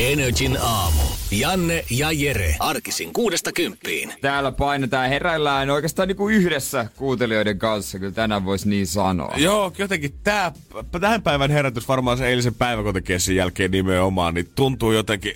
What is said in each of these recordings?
Energin aamu. Janne ja Jere. Arkisin kuudesta kymppiin. Täällä painetaan heräillään oikeastaan niinku yhdessä kuuntelijoiden kanssa, kyllä tänään voisi niin sanoa. Joo, jotenkin tää, tähän päivän herätys varmaan se eilisen päiväkotikessin jälkeen nimenomaan, niin tuntuu jotenkin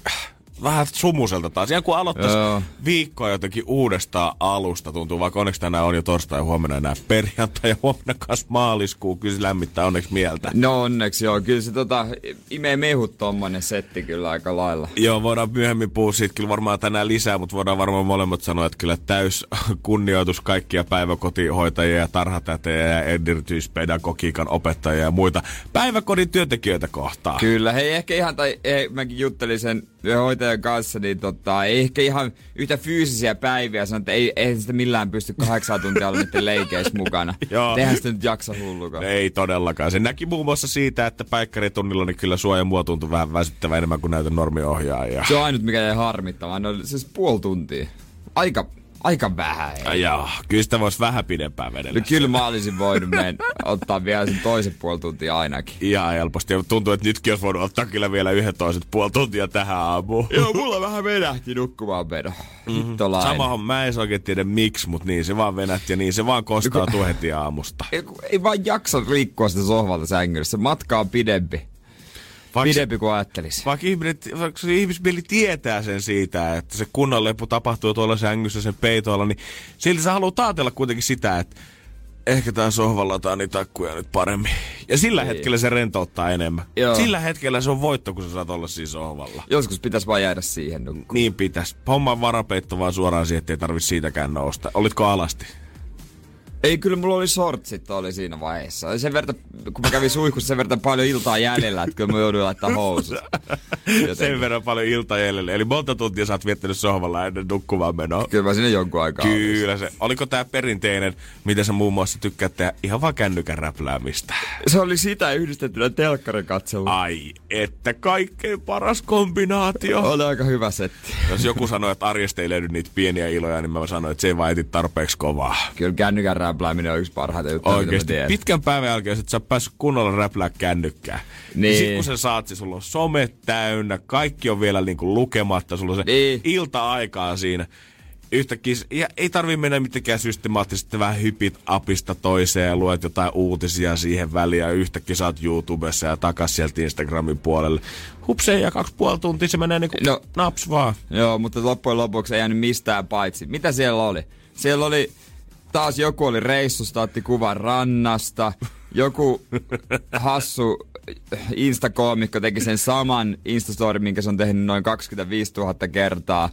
vähän sumuselta taas. Ihan kun aloittaisi viikkoa jotenkin uudestaan alusta tuntuu, vaikka onneksi tänään on jo torstai ja huomenna enää perjantai ja huomenna kas maaliskuu. Kyllä se lämmittää onneksi mieltä. No onneksi joo, kyllä se tota, imee mehut tommonen setti kyllä aika lailla. Joo, voidaan myöhemmin puhua siitä kyllä varmaan tänään lisää, mutta voidaan varmaan molemmat sanoa, että kyllä täys kunnioitus kaikkia päiväkotihoitajia ja tarhatätejä ja erityispedagogiikan opettajia ja muita päiväkodin työntekijöitä kohtaan. Kyllä, hei ehkä ihan, tai ei, mäkin juttelin sen hoitajan kanssa, niin tota, ei ehkä ihan yhtä fyysisiä päiviä. Sanoin, että ei, ei sitä millään pysty kahdeksan tuntia olla niiden leikeissä mukana. Joo. Tehän sitä nyt jaksa hullukaan. Ei todellakaan. Se näki muun muassa siitä, että päikkäritunnilla niin kyllä sua ja mua tuntui vähän väsyttävä enemmän kuin näitä normiohjaajia. Se on ainut, mikä jäi harmittamaan. No siis puoli tuntia. Aika, aika vähän. Ei. Joo, kyllä sitä voisi vähän pidempään vedellä. No, kyllä mä olisin voinut mennä, ottaa vielä sen toisen puoli tuntia ainakin. Ihan helposti. Ja tuntuu, että nytkin olisi voinut ottaa kyllä vielä yhden toiset puoli tuntia tähän aamuun. Joo, mulla vähän venähti nukkumaan meno. Mm-hmm. Samahan mä en oikein tiedä miksi, mutta niin se vaan venähti ja niin se vaan kostaa heti aamusta. Ei, ei vaan jaksa riikkua sitä sohvalta sängyllä. Se matka on pidempi. Vaikka, Pidempi kuin ajattelisi. Vaikka, ihminen, vaikka se ihmismieli tietää sen siitä, että se kunnon lepu tapahtuu tuolla sängyssä sen peitoilla, niin silti sä haluat taatella kuitenkin sitä, että ehkä tää sohvalla otetaan niitä takkuja nyt paremmin. Ja sillä Ei. hetkellä se rentouttaa enemmän. Joo. Sillä hetkellä se on voitto, kun sä saat olla siinä sohvalla. Joskus pitäisi vaan jäädä siihen nukkuun. Niin pitäisi. Homma varapeitto vaan suoraan siihen, ettei tarvitse siitäkään nousta. Olitko alasti? Ei, kyllä mulla oli sortsit oli siinä vaiheessa. Sen verran, kun mä kävin suihkussa sen verran paljon iltaa jäljellä, että kyllä mä jouduin laittaa housut. sen verran paljon iltaa jäljellä. Eli monta tuntia sä oot viettänyt sohvalla ennen nukkumaan menoa. Kyllä mä sinne jonkun aikaa Kyllä se. Oliko tää perinteinen, mitä sä muun muassa tykkäät tehdä ihan vaan kännykän räpläämistä? Se oli sitä yhdistettynä telkkarin katselu. Ai, että kaikkein paras kombinaatio. Oli aika hyvä setti. Jos joku sanoi, että arjesta ei löydy niitä pieniä iloja, niin mä sanoin, että se ei vaan tarpeeksi kovaa. Kyllä kännykän räplääminen on yksi parhaita juttuja, Oikeesti. Pitkän päivän jälkeen, että sä oot päässyt kunnolla räplää kännykkää. Niin. niin sit kun sä saat, siis sulla on some täynnä, kaikki on vielä niinku lukematta, sulla on se niin. ilta-aikaa siinä yhtäkkiä, ja ei tarvi mennä mitenkään systemaattisesti, vähän hypit apista toiseen ja luet jotain uutisia siihen väliin ja yhtäkkiä oot YouTubessa ja takas sieltä Instagramin puolelle. Hupseen ja kaksi puoli tuntia se menee niinku no, naps vaan. Joo, mutta loppujen lopuksi ei jäänyt mistään paitsi. Mitä siellä oli? Siellä oli taas joku oli reissusta, otti kuvan rannasta. Joku hassu instakoomikko teki sen saman instastory, minkä se on tehnyt noin 25 000 kertaa.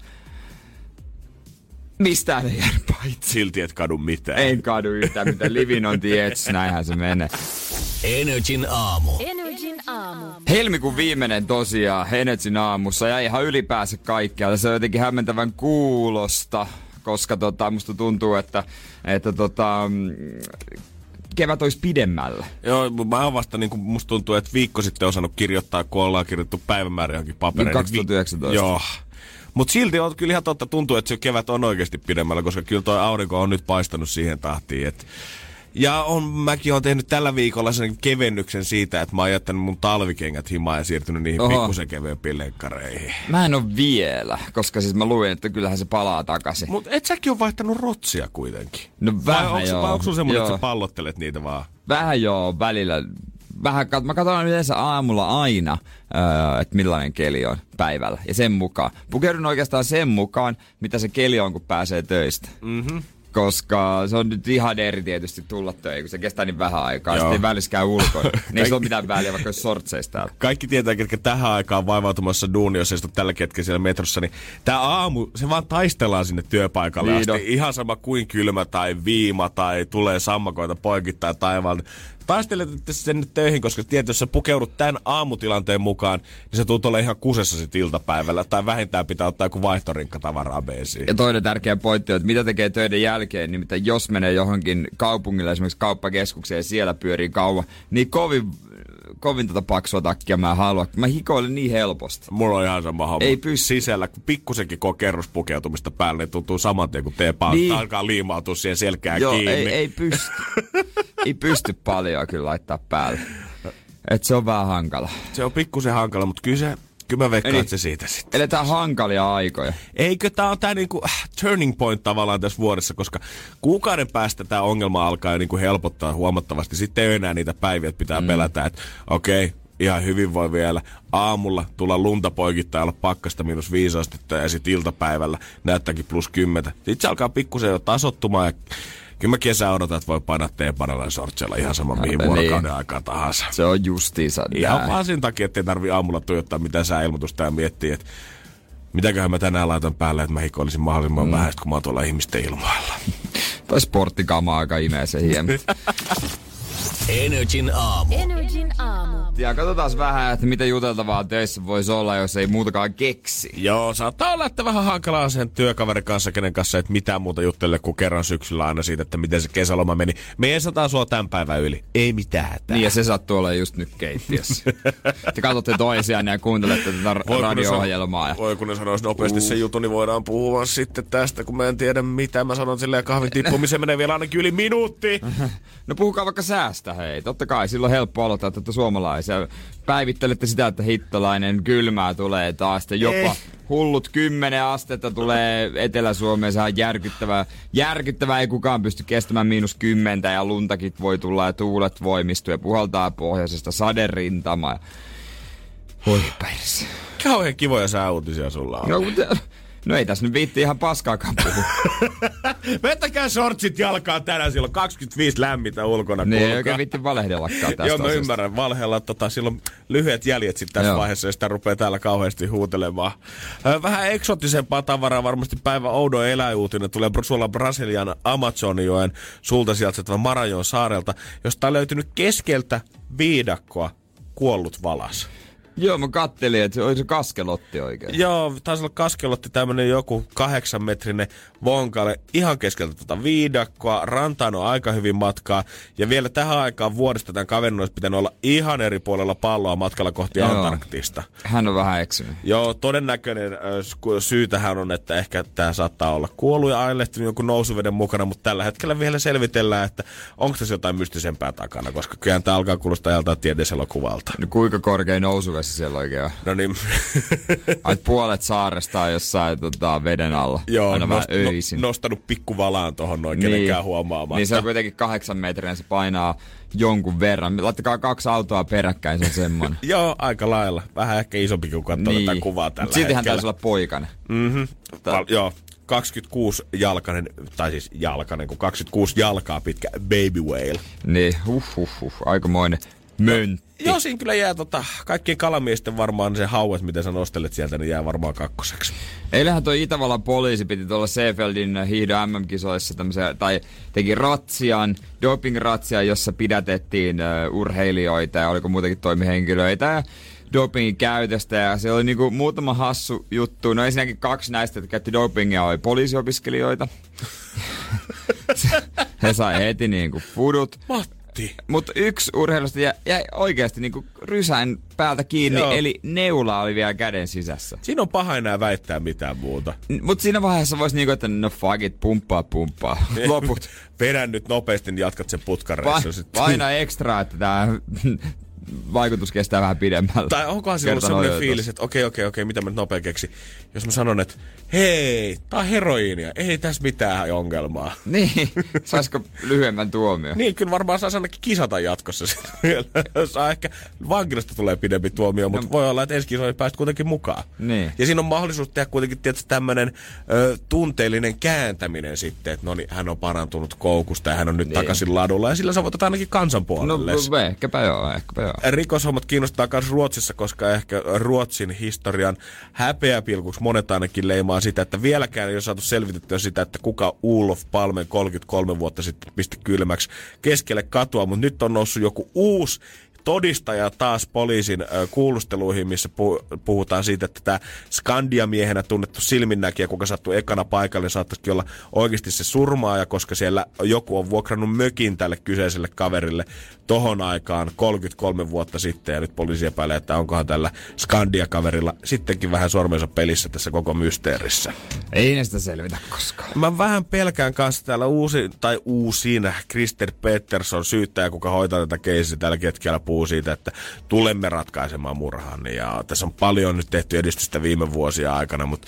Mistään ei jää paitsi. Silti et kadu mitään. En kadu yhtään mitään. Livin on tiets, näinhän se menee. Energin aamu. Energin aamu. Helmikuun viimeinen tosiaan Energin aamussa ja ihan ylipäänsä kaikkea. Se on jotenkin hämmentävän kuulosta koska tota, musta tuntuu, että, että tota, mm, kevät olisi pidemmällä. Joo, mä oon vasta, niin kuin musta tuntuu, että viikko sitten osannut kirjoittaa, kun ollaan kirjoittu päivämäärä johonkin papereihin. 2019. Joo. Mutta silti on kyllä ihan totta, tuntuu, että se kevät on oikeasti pidemmällä, koska kyllä toi aurinko on nyt paistanut siihen tahtiin, että ja on, mäkin olen tehnyt tällä viikolla sen kevennyksen siitä, että mä oon jättänyt mun talvikengät himaan ja siirtynyt niihin Oho. pikkusen kevyempiin lenkkareihin. Mä en ole vielä, koska siis mä luin, että kyllähän se palaa takaisin. Mutta et säkin ole vaihtanut rotsia kuitenkin. No vähän vai onks, joo. Vai onko sun semmoinen, että sä pallottelet niitä vaan? Vähän joo, välillä. Vähän, mä katson yleensä aamulla aina, öö, että millainen keli on päivällä. Ja sen mukaan. Pukeudun oikeastaan sen mukaan, mitä se keli on, kun pääsee töistä. Mm-hmm koska se on nyt ihan eri tietysti tulla töihin, kun se kestää niin vähän aikaa. Sitten ei väliskään ulkoa. niin ei se ole mitään väliä, vaikka olisi sortseista täällä. Kaikki tietää, ketkä tähän aikaan vaivautumassa duuni, jos tällä hetkellä siellä metrossa, niin tämä aamu, se vaan taistellaan sinne työpaikalle niin asti. No. Ihan sama kuin kylmä tai viima tai tulee sammakoita poikittain taivaalta. Taistelette sen töihin, koska tiedät, jos sä pukeudut tämän aamutilanteen mukaan, niin se tuntuu olla ihan kusessa sit iltapäivällä. Tai vähintään pitää ottaa joku vaihtorinkka tavaraa beesiin. Ja toinen tärkeä pointti on, että mitä tekee töiden jälkeen, nimittäin jos menee johonkin kaupungille, esimerkiksi kauppakeskukseen ja siellä pyörii kauan, niin kovin kovin tota paksua takkia mä haluan. Mä hikoilen niin helposti. Mulla on ihan sama homma. Ei pysty. Sisällä, kun pikkusenkin kun kerrospukeutumista päälle, niin tuntuu saman tien, kun teepaa niin. alkaa liimautua siihen selkään Joo, kiinni. Ei, ei pysty. ei pysty paljon kyllä laittaa päälle. Et se on vähän hankala. Se on pikkusen hankala, mutta kyllä se Kyllä mä veikkaan, Eli, se siitä sitten. Eletään hankalia aikoja. Eikö tää on tää niinku äh, turning point tavallaan tässä vuodessa, koska kuukauden päästä tämä ongelma alkaa jo niinku helpottaa huomattavasti. Sitten ei enää niitä päiviä, että pitää mm. pelätä, että okei, okay, ihan hyvin voi vielä aamulla tulla lunta poikittaa olla pakkasta miinus viisi astetta ja sitten iltapäivällä näyttääkin plus kymmentä. Sitten se alkaa pikkusen jo tasottumaan ja Kyllä mä kesä odotan, että voi painaa teepanalla sortseilla ihan sama mihin niin. vuorokauden aikaa tahansa. Se on justiinsa Ihan näin. vaan sen takia, ei tarvi aamulla tuijottaa mitään sääilmoitusta ja miettiä, että mitäköhän mä tänään laitan päälle, että mä hikoilisin mahdollisimman mm. vähän, kun mä oon tuolla ihmisten ilmoilla. tai sporttikamaa aika imee se hieman. Energin aamu. Energin aamu. Ja katsotaan vähän, että mitä juteltavaa töissä voisi olla, jos ei muutakaan keksi. Joo, saattaa olla, että vähän hankalaa sen työkaverin kanssa, kenen kanssa et mitään muuta juttele kuin kerran syksyllä aina siitä, että miten se kesäloma meni. Me ei sataa sua tämän päivän yli. Ei mitään hätää. Niin ja se sattuu olemaan just nyt keittiössä. Te katsotte toisiaan ja kuuntelette tätä radio-ohjelmaa. Ja... Voi kun ne sanoisi nopeasti uh. se juttu, niin voidaan puhua sitten tästä, kun mä en tiedä mitä. Mä sanon silleen kahvin tippumiseen menee vielä ainakin yli minuutti. no puhukaa vaikka säästä hei. Totta kai silloin helppo aloittaa tätä suomalaisia. Päivittelette sitä, että hittolainen kylmää tulee taas. Jopa eh. hullut 10 astetta tulee Etelä-Suomeen. Se on järkyttävää. Järkyttävää ei kukaan pysty kestämään miinus kymmentä ja luntakin voi tulla ja tuulet voimistuu ja puhaltaa pohjoisesta saderintamaa. Voi päivässä. Kauhean kivoja sääuutisia sulla on. No, mutta No ei tässä nyt viitti ihan paskaakaan puhua. Vettäkää shortsit jalkaan tänään, silloin 25 lämmintä ulkona. Niin, ei oikein viitti valehdellakaan tästä Joo, mä asiasta. ymmärrän. Valheella tota, silloin lyhyet jäljet sitten tässä Joo. vaiheessa, ja sitä rupeaa täällä kauheasti huutelemaan. Vähän eksotisempaa tavaraa, varmasti päivä oudo eläiuutinen tulee suolla Brasilian Amazonioen sulta sieltä Marajon saarelta, josta on löytynyt keskeltä viidakkoa kuollut valas. Joo, mä kattelin, että oli se kaskelotti oikein. Joo, taisi olla kaskelotti tämmönen joku kahdeksan metrinen vonkale ihan keskeltä tuota viidakkoa. Rantaan on aika hyvin matkaa. Ja vielä tähän aikaan vuodesta tämän kaverin olisi pitänyt olla ihan eri puolella palloa matkalla kohti Joo. Antarktista. Hän on vähän eksynyt. Joo, todennäköinen syy tähän on, että ehkä tämä saattaa olla kuollut ja ailehtunut jonkun nousuveden mukana, mutta tällä hetkellä vielä selvitellään, että onko tässä jotain mystisempää takana, koska kyllä tämä alkaa kuulostaa joltain kuvalta. No kuinka korkea nousuvesi siellä oikein on? No niin. Ai puolet saaresta on jossain tota, veden alla. Joo, Aina nost, no, nostanut pikkuvalaan tuohon noin niin. kenenkään huomaamatta. Niin se on kuitenkin kahdeksan metriä, se painaa jonkun verran. Laittakaa kaksi autoa peräkkäin, se on semmoinen. Joo, aika lailla. Vähän ehkä isompi kuin katsoo niin. tätä kuvaa tällä Siltihän taisi olla poikainen. Mhm. Val- joo, 26 jalkainen, tai siis jalkainen, kun 26 jalkaa pitkä baby whale. Niin, huh, huh, huh aikamoinen möntti. Joo, siinä kyllä jää tota, kaikkien kalamiesten varmaan se hauet, mitä sä nostelet sieltä, niin jää varmaan kakkoseksi. Eilähän toi Itävallan poliisi piti tuolla Seefeldin hiihdon MM-kisoissa tämmöisiä, tai teki ratsian, doping-ratsian, jossa pidätettiin uh, urheilijoita ja oliko muutenkin toimihenkilöitä ja dopingin käytöstä ja se oli niinku muutama hassu juttu. No ensinnäkin kaksi näistä, jotka käytti dopingia, oli poliisiopiskelijoita. He sai heti niinku fudut. Mahtavaa Matti. Mutta yksi urheilusta jäi, oikeasti niinku rysään päältä kiinni, Joo. eli neula oli vielä käden sisässä. Siinä on paha enää väittää mitään muuta. Mutta siinä vaiheessa voisi niinku, että no fuck it, pumppaa, pumppaa. Loput. Vedän nyt nopeasti, niin jatkat sen putkan Va- Vaina ekstra, että tämä vaikutus kestää vähän pidemmällä. Tai onkohan se ollut sellainen fiilis, että okei, okei, okei, mitä mä nyt nopea keksi. Jos mä sanon, että hei, tää on heroiinia, ei tässä mitään ongelmaa. Niin, saisiko lyhyemmän tuomio? niin, kyllä varmaan saa ainakin kisata jatkossa. saa ehkä vankilasta tulee pidempi tuomio, mutta no. voi olla, että ensi kisoihin päästä kuitenkin mukaan. Niin. Ja siinä on mahdollisuus tehdä kuitenkin tietysti tämmöinen tunteellinen kääntäminen sitten, että no niin, hän on parantunut koukusta ja hän on nyt niin. takaisin ladulla ja sillä sä voitat ainakin kansan puolelle. No ehkäpä joo, ehkäpä joo. Rikoshommat kiinnostaa myös Ruotsissa, koska ehkä Ruotsin historian häpeäpilkuksi monet ainakin leimaa sitä, että vieläkään ei ole saatu selvitettyä sitä, että kuka Ulof Palmen 33 vuotta sitten pisti kylmäksi keskelle katua, mutta nyt on noussut joku uusi todistaja taas poliisin kuulusteluihin, missä puhutaan siitä, että tämä Skandia-miehenä tunnettu silminnäkijä, kuka sattuu ekana paikalle, saattaisikin olla oikeasti se surmaaja, koska siellä joku on vuokrannut mökin tälle kyseiselle kaverille tohon aikaan 33 vuotta sitten, ja nyt poliisi epäilee, että onkohan tällä Skandia-kaverilla sittenkin vähän sormensa pelissä tässä koko mysteerissä. Ei ne sitä selvitä koskaan. Mä vähän pelkään kanssa täällä uusi, tai uusin Krister Peterson syyttäjä, kuka hoitaa tätä keisiä tällä hetkellä puhuu siitä, että tulemme ratkaisemaan murhan. Ja tässä on paljon nyt tehty edistystä viime vuosia aikana, mutta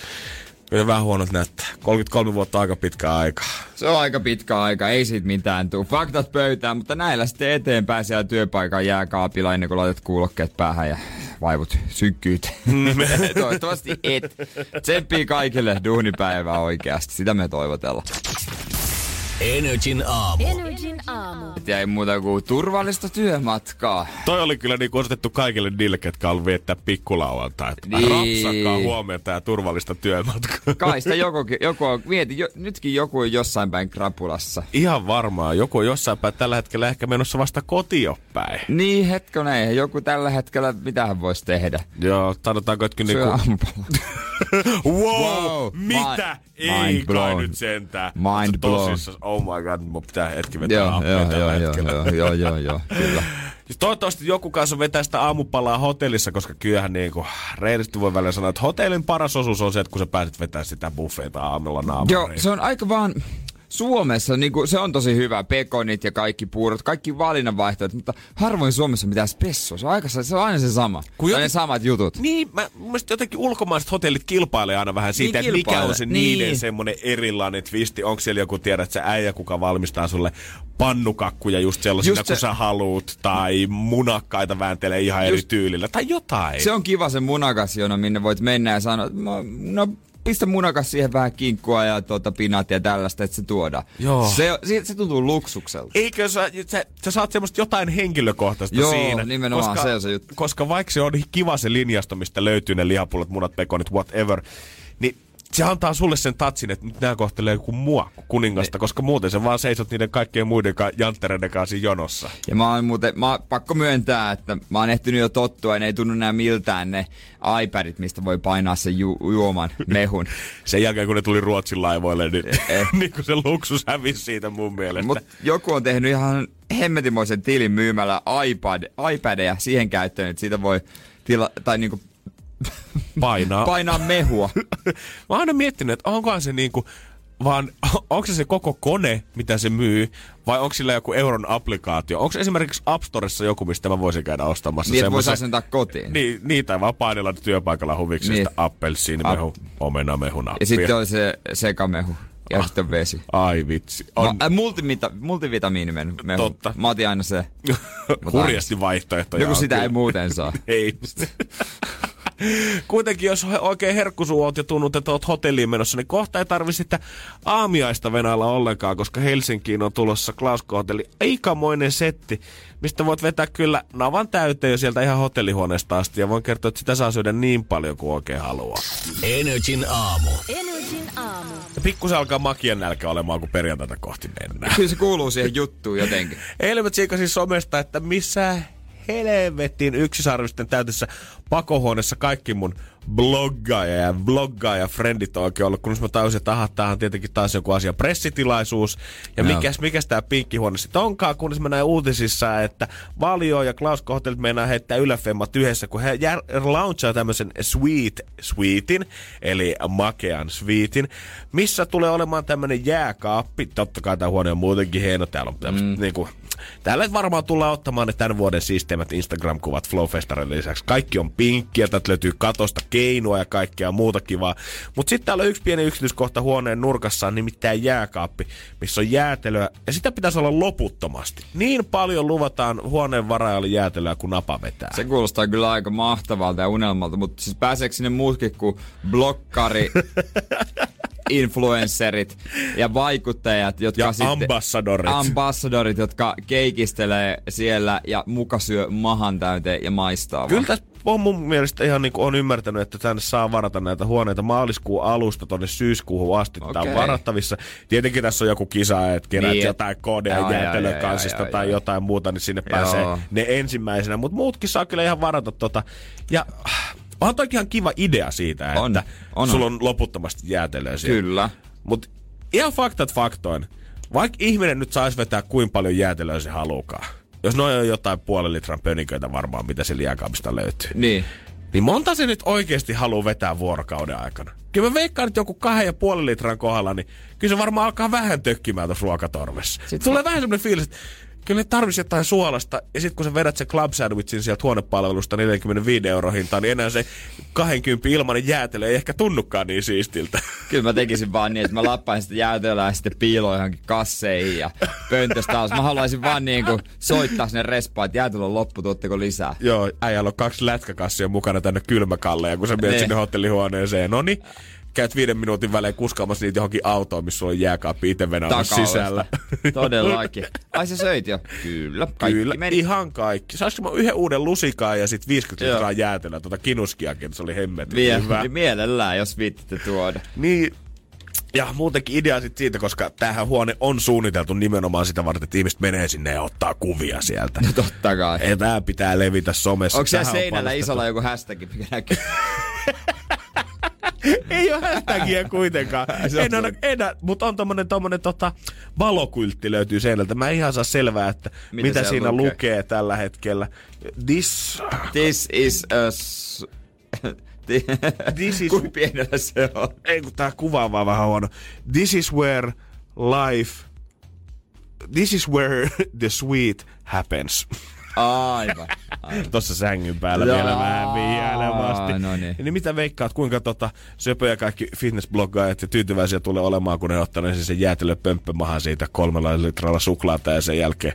Kyllä vähän huonot näyttää. 33 vuotta aika pitkä aika. Se on aika pitkä aika, ei siitä mitään tuu. Faktat pöytään, mutta näillä sitten eteenpäin siellä työpaikan jääkaapilla ennen kuin laitat kuulokkeet päähän ja vaivut sykkyyteen. Toivottavasti et. Tsemppii kaikille duunipäivää oikeasti, sitä me toivotellaan. Energin aamu. Energin aamu. Ja ei muuta kuin turvallista työmatkaa. Toi oli kyllä niin osoitettu kaikille niille, ketkä on viettää pikkulauantai. Niin. Rapsakaa huomiota ja turvallista työmatkaa. Kai sitä joku, joku on, mieti, jo, nytkin joku on jossain päin krapulassa. Ihan varmaan. Joku on jossain päin tällä hetkellä ehkä menossa vasta kotiopäin. Niin, hetkonen. Joku tällä hetkellä, mitä hän voisi tehdä? Joo, sanotaanko, että Syö niinku... wow, Wow, mitä? mind Ei kai blown. nyt sentään. Mind blown. Tosissaan, oh my god, mun pitää hetki vetää Joo, happea joo, tällä joo, joo, hetkellä. joo, joo, joo, joo, kyllä. Siis toivottavasti joku kanssa vetää sitä aamupalaa hotellissa, koska kyllähän niinku, reilisti voi välillä sanoa, että hotellin paras osuus on se, että kun sä pääset vetämään sitä buffeita aamulla naamariin. Joo, se on aika vaan... Suomessa niin kuin, se on tosi hyvä, pekonit ja kaikki puurot, kaikki valinnanvaihtoehdot, mutta harvoin Suomessa mitään spessoa. Se on, aika, se on aina se sama. Kun joten- ne samat jutut. Niin, mä, mun mielestä jotenkin ulkomaiset hotellit kilpailee aina vähän siitä, Niin että mikä on se Niin. niiden semmoinen erilainen twisti. Onko siellä joku, tiedät sä äijä, kuka valmistaa sulle pannukakkuja just sellaisina, Just se- kun sä haluut, tai munakkaita vääntelee ihan eri Just- tyylillä, tai jotain. Se on kiva se munakasjono, minne voit mennä ja sanoa, että mä- no pistä munakas siihen vähän kinkkua ja tuota pinaattia ja tällaista, että se tuodaan. Joo. Se, se, se tuntuu luksukselta. Eikö sä, sä, sä saat semmoista jotain henkilökohtaista Joo, siinä. nimenomaan, koska, se on se juttu. Koska vaikka se on kiva se linjasto, mistä löytyy ne lihapullot, munat, pekonit, whatever, niin se antaa sulle sen tatsin, että nyt nämä kohtelee kuin mua, kuin kuningasta, koska muuten sä vaan seisot niiden kaikkien muiden ka- janttereiden kanssa siinä jonossa. Ja mä oon muuten, mä oon pakko myöntää, että mä oon ehtinyt jo tottua, ja ne ei tunnu enää miltään ne iPadit, mistä voi painaa sen ju- juoman mehun. Sen jälkeen, kun ne tuli Ruotsin laivoille, niin, Eh. niin kuin se luksus hävisi siitä mun mielestä. Mut joku on tehnyt ihan hemmetimoisen tilin myymällä iPad, iPadeja siihen käyttöön, että siitä voi tila, tai niinku painaa. painaa mehua. Mä oon aina miettinyt, että onkohan se niinku, vaan onko se se koko kone, mitä se myy, vai onko sillä joku euron applikaatio? Onko esimerkiksi App Storessa joku, mistä mä voisin käydä ostamassa niin, että voisi semmoisen- asentaa kotiin. Niin, niitä vaan painella työpaikalla huviksi Niin. niin. sitä appelsiinimehu, omenamehu nappia. Ja sitten on se sekamehu. Ja Ah. sitten vesi. Ai vitsi. On. Ma, äh, multivita, multivitamiinimehu. Totta. Mä otin aina se. hurjasti vaihtoehtoja. Joku on sitä kyllä. ei muuten saa. Ei. Kuitenkin, jos he- oikein herkkusuu oot ja tunnut, että oot hotelliin menossa, niin kohta ei tarvi sitä aamiaista venailla ollenkaan, koska Helsinkiin on tulossa Klausko-hotelli. Aikamoinen setti, mistä voit vetää kyllä navan täyteen jo sieltä ihan hotellihuoneesta asti. Ja voin kertoa, että sitä saa syödä niin paljon kuin oikein haluaa. Energin aamu. Energin aamu. Ja pikkusen alkaa makian nälkä olemaan, kun perjantaita kohti mennään. Kyllä se kuuluu siihen juttuun jotenkin. Eilen mä tsiikasin somesta, että missä helvettiin yksisarvisten täytössä pakohuoneessa kaikki mun bloggaaja ja vloggaaja frendit on oikein ollut, kunnes mä tajusin, että aha, tää on tietenkin taas joku asia pressitilaisuus. Ja Joo. mikäs, mikäs tää pinkkihuone sitten onkaan, kunnes mä näin uutisissa, että Valio ja Klaus Hotellit meinaa heittää yläfemmat yhdessä, kun he jär, launchaa tämmöisen sweet suitin, eli makean suitin, missä tulee olemaan tämmönen jääkaappi. Totta kai tää huone on muutenkin hieno, täällä on tämmöset, mm. niinku, Täällä varmaan tullaan ottamaan ne tämän vuoden siisteimmät Instagram-kuvat Flowfestarin lisäksi. Kaikki on pinkkiä, täältä löytyy katosta keinoa ja kaikkea muuta kivaa. Mutta sitten täällä on yksi pieni yksityiskohta huoneen nurkassa, on nimittäin jääkaappi, missä on jäätelöä. Ja sitä pitäisi olla loputtomasti. Niin paljon luvataan huoneen varaajalle jäätelöä, kun napa vetää. Se kuulostaa kyllä aika mahtavalta ja unelmalta, mutta siis pääseekö sinne muutkin kuin blokkari, influencerit ja vaikuttajat, jotka ja sitten... ambassadorit. Ambassadorit, jotka keikistelee siellä ja muka syö mahan täyteen ja maistaa Kyllä tässä on mun mielestä ihan niin kuin on ymmärtänyt, että tänne saa varata näitä huoneita maaliskuun alusta tonne syyskuuhun asti. Okay. Tämä on varattavissa. Tietenkin tässä on joku kisa, että kerät niin, jotain koodia jäätelökansista tai jotain muuta, niin sinne joo. pääsee ne ensimmäisenä. Mutta muutkin saa kyllä ihan varata tota. Ja onhan toikin ihan kiva idea siitä, että on, on, sulla on loputtomasti jäätelöä siellä. Kyllä. Mutta ihan faktat faktoin. Vaikka ihminen nyt saisi vetää kuinka paljon jäätelöä se haluukaan jos noin on jotain puolen litran pöniköitä varmaan, mitä se liäkaapista löytyy. Niin. Niin monta se nyt oikeasti haluaa vetää vuorokauden aikana? Kyllä mä veikkaan, että joku kahden ja puolen litran kohdalla, niin kyllä se varmaan alkaa vähän tökkimään tuossa ruokatorvessa. Sitten tulee vähän semmoinen fiilis, että kyllä ne tarvisi jotain suolasta. Ja sitten kun sä vedät se club sandwichin sieltä huonepalvelusta 45 euro hintaan, niin enää se 20 ilmanen jäätelö ei ehkä tunnukaan niin siistiltä. Kyllä mä tekisin vaan niin, että mä lappaisin sitä jäätelöä ja sitten piiloin johonkin kasseihin ja pöntöstä taas. Mä haluaisin vaan niin kuin soittaa sinne respaan, että jäätelö on loppu, tuotteko lisää. Joo, äijällä on kaksi lätkäkassia mukana tänne kylmäkalle ja kun sä menet sinne hotellihuoneeseen, no niin, käyt viiden minuutin välein kuskaamassa niitä johonkin autoon, missä sulla on jääkaappi itse sisällä. Todellakin. Ai se söit jo? Kyllä. Kaikki Kyllä, meni. ihan kaikki. Saisiko mä yhden uuden lusikaan ja sitten 50 litraa jäätelöä, tuota kinuskiakin, se oli hemmetin Mie- hyvä. Mielellään, jos viittitte tuoda. Niin, ja muutenkin idea sit siitä, koska tähän huone on suunniteltu nimenomaan sitä varten, että ihmiset menee sinne ja ottaa kuvia sieltä. No totta kai. Ja tää pitää levitä somessa. Onko siellä seinällä isolla joku hashtag, mikä näkyy? ei ole hashtagia kuitenkaan. en, ole, en, mutta on tommonen, tommonen tota, valokyltti löytyy seinältä. Mä en ihan saa selvää, että mitä, mitä siinä lukee? lukee tällä hetkellä. This... This is a... This is... Kuin pienellä se on? Ei, kun tää kuva on vaan vähän huono. This is where life... This is where the sweet happens. Aivan. aivan. Tuossa sängyn päällä Jaa, vielä vähän vihjailemasti. No niin. niin mitä veikkaat, kuinka tota, söpöjä kaikki fitnessbloggaajat ja tyytyväisiä tulee olemaan, kun ne ottaa sen jäätelöpömppämahan siitä kolmella litralla suklaata ja sen jälkeen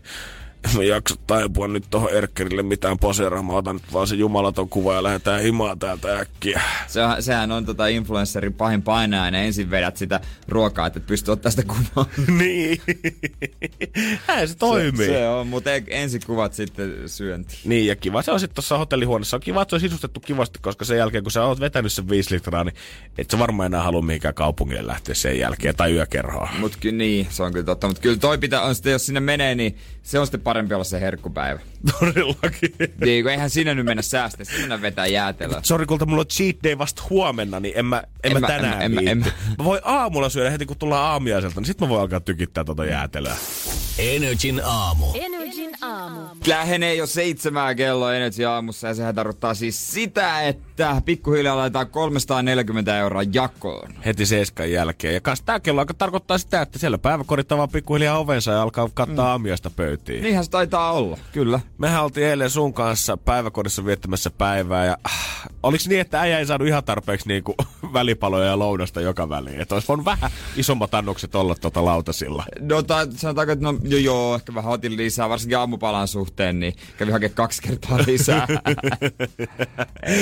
mä jaksa taipua nyt tohon Erkkerille mitään poseeraamaan. Otan nyt vaan se jumalaton kuva ja lähdetään himaan täältä äkkiä. Se on, sehän on tota influencerin pahin painajainen. Ensin vedät sitä ruokaa, että pystyy ottaa sitä kuvaa. niin. Näin se toimii. Se, se on, mutta ensin kuvat sitten syönti. Niin, ja kiva se on sitten tuossa hotellihuoneessa. On kiva, että se on sisustettu kivasti, koska sen jälkeen, kun sä oot vetänyt sen viisi litraa, niin et sä varmaan enää halua mihinkään kaupungille lähteä sen jälkeen tai yökerhoon. Mut kyllä niin, se on kyllä totta. Mutta kyllä toi pitää, on sitten, jos sinne menee, niin se on sitten parempi olla se herkkupäivä. Todellakin. Niin, kun eihän sinä nyt mennä säästä, sinä vetää jäätelöä. Sori, kulta, mulla on cheat day vasta huomenna, niin en mä, en, en mä tänään en, en, en, en, Mä voin aamulla syödä heti, kun tullaan aamiaiselta, niin sit mä voin alkaa tykittää tota jäätelöä. Energin aamu. Energin aamu. Lähenee jo seitsemää kello Energy aamussa ja sehän tarkoittaa siis sitä, että pikkuhiljaa laitetaan 340 euroa jakoon. Heti seiskan jälkeen. Ja kas tää kello aika tarkoittaa sitä, että siellä päiväkodit vaan pikkuhiljaa ovensa ja alkaa kattaa mm. aamiaista pöytiin. Niinhän se taitaa olla, kyllä. Mehän oltiin eilen sun kanssa päiväkodissa viettämässä päivää ja äh, oliks niin, että äijä ei saanut ihan tarpeeksi niinku välipaloja ja lounasta joka väliin? Että olisi voinut vähän isommat annokset olla tuota lautasilla. No ta- sanotaanko, että no joo, joo, ehkä vähän otin lisää, varsinkin aamupalan suhteen, niin kävi hakemaan kaksi kertaa lisää. että,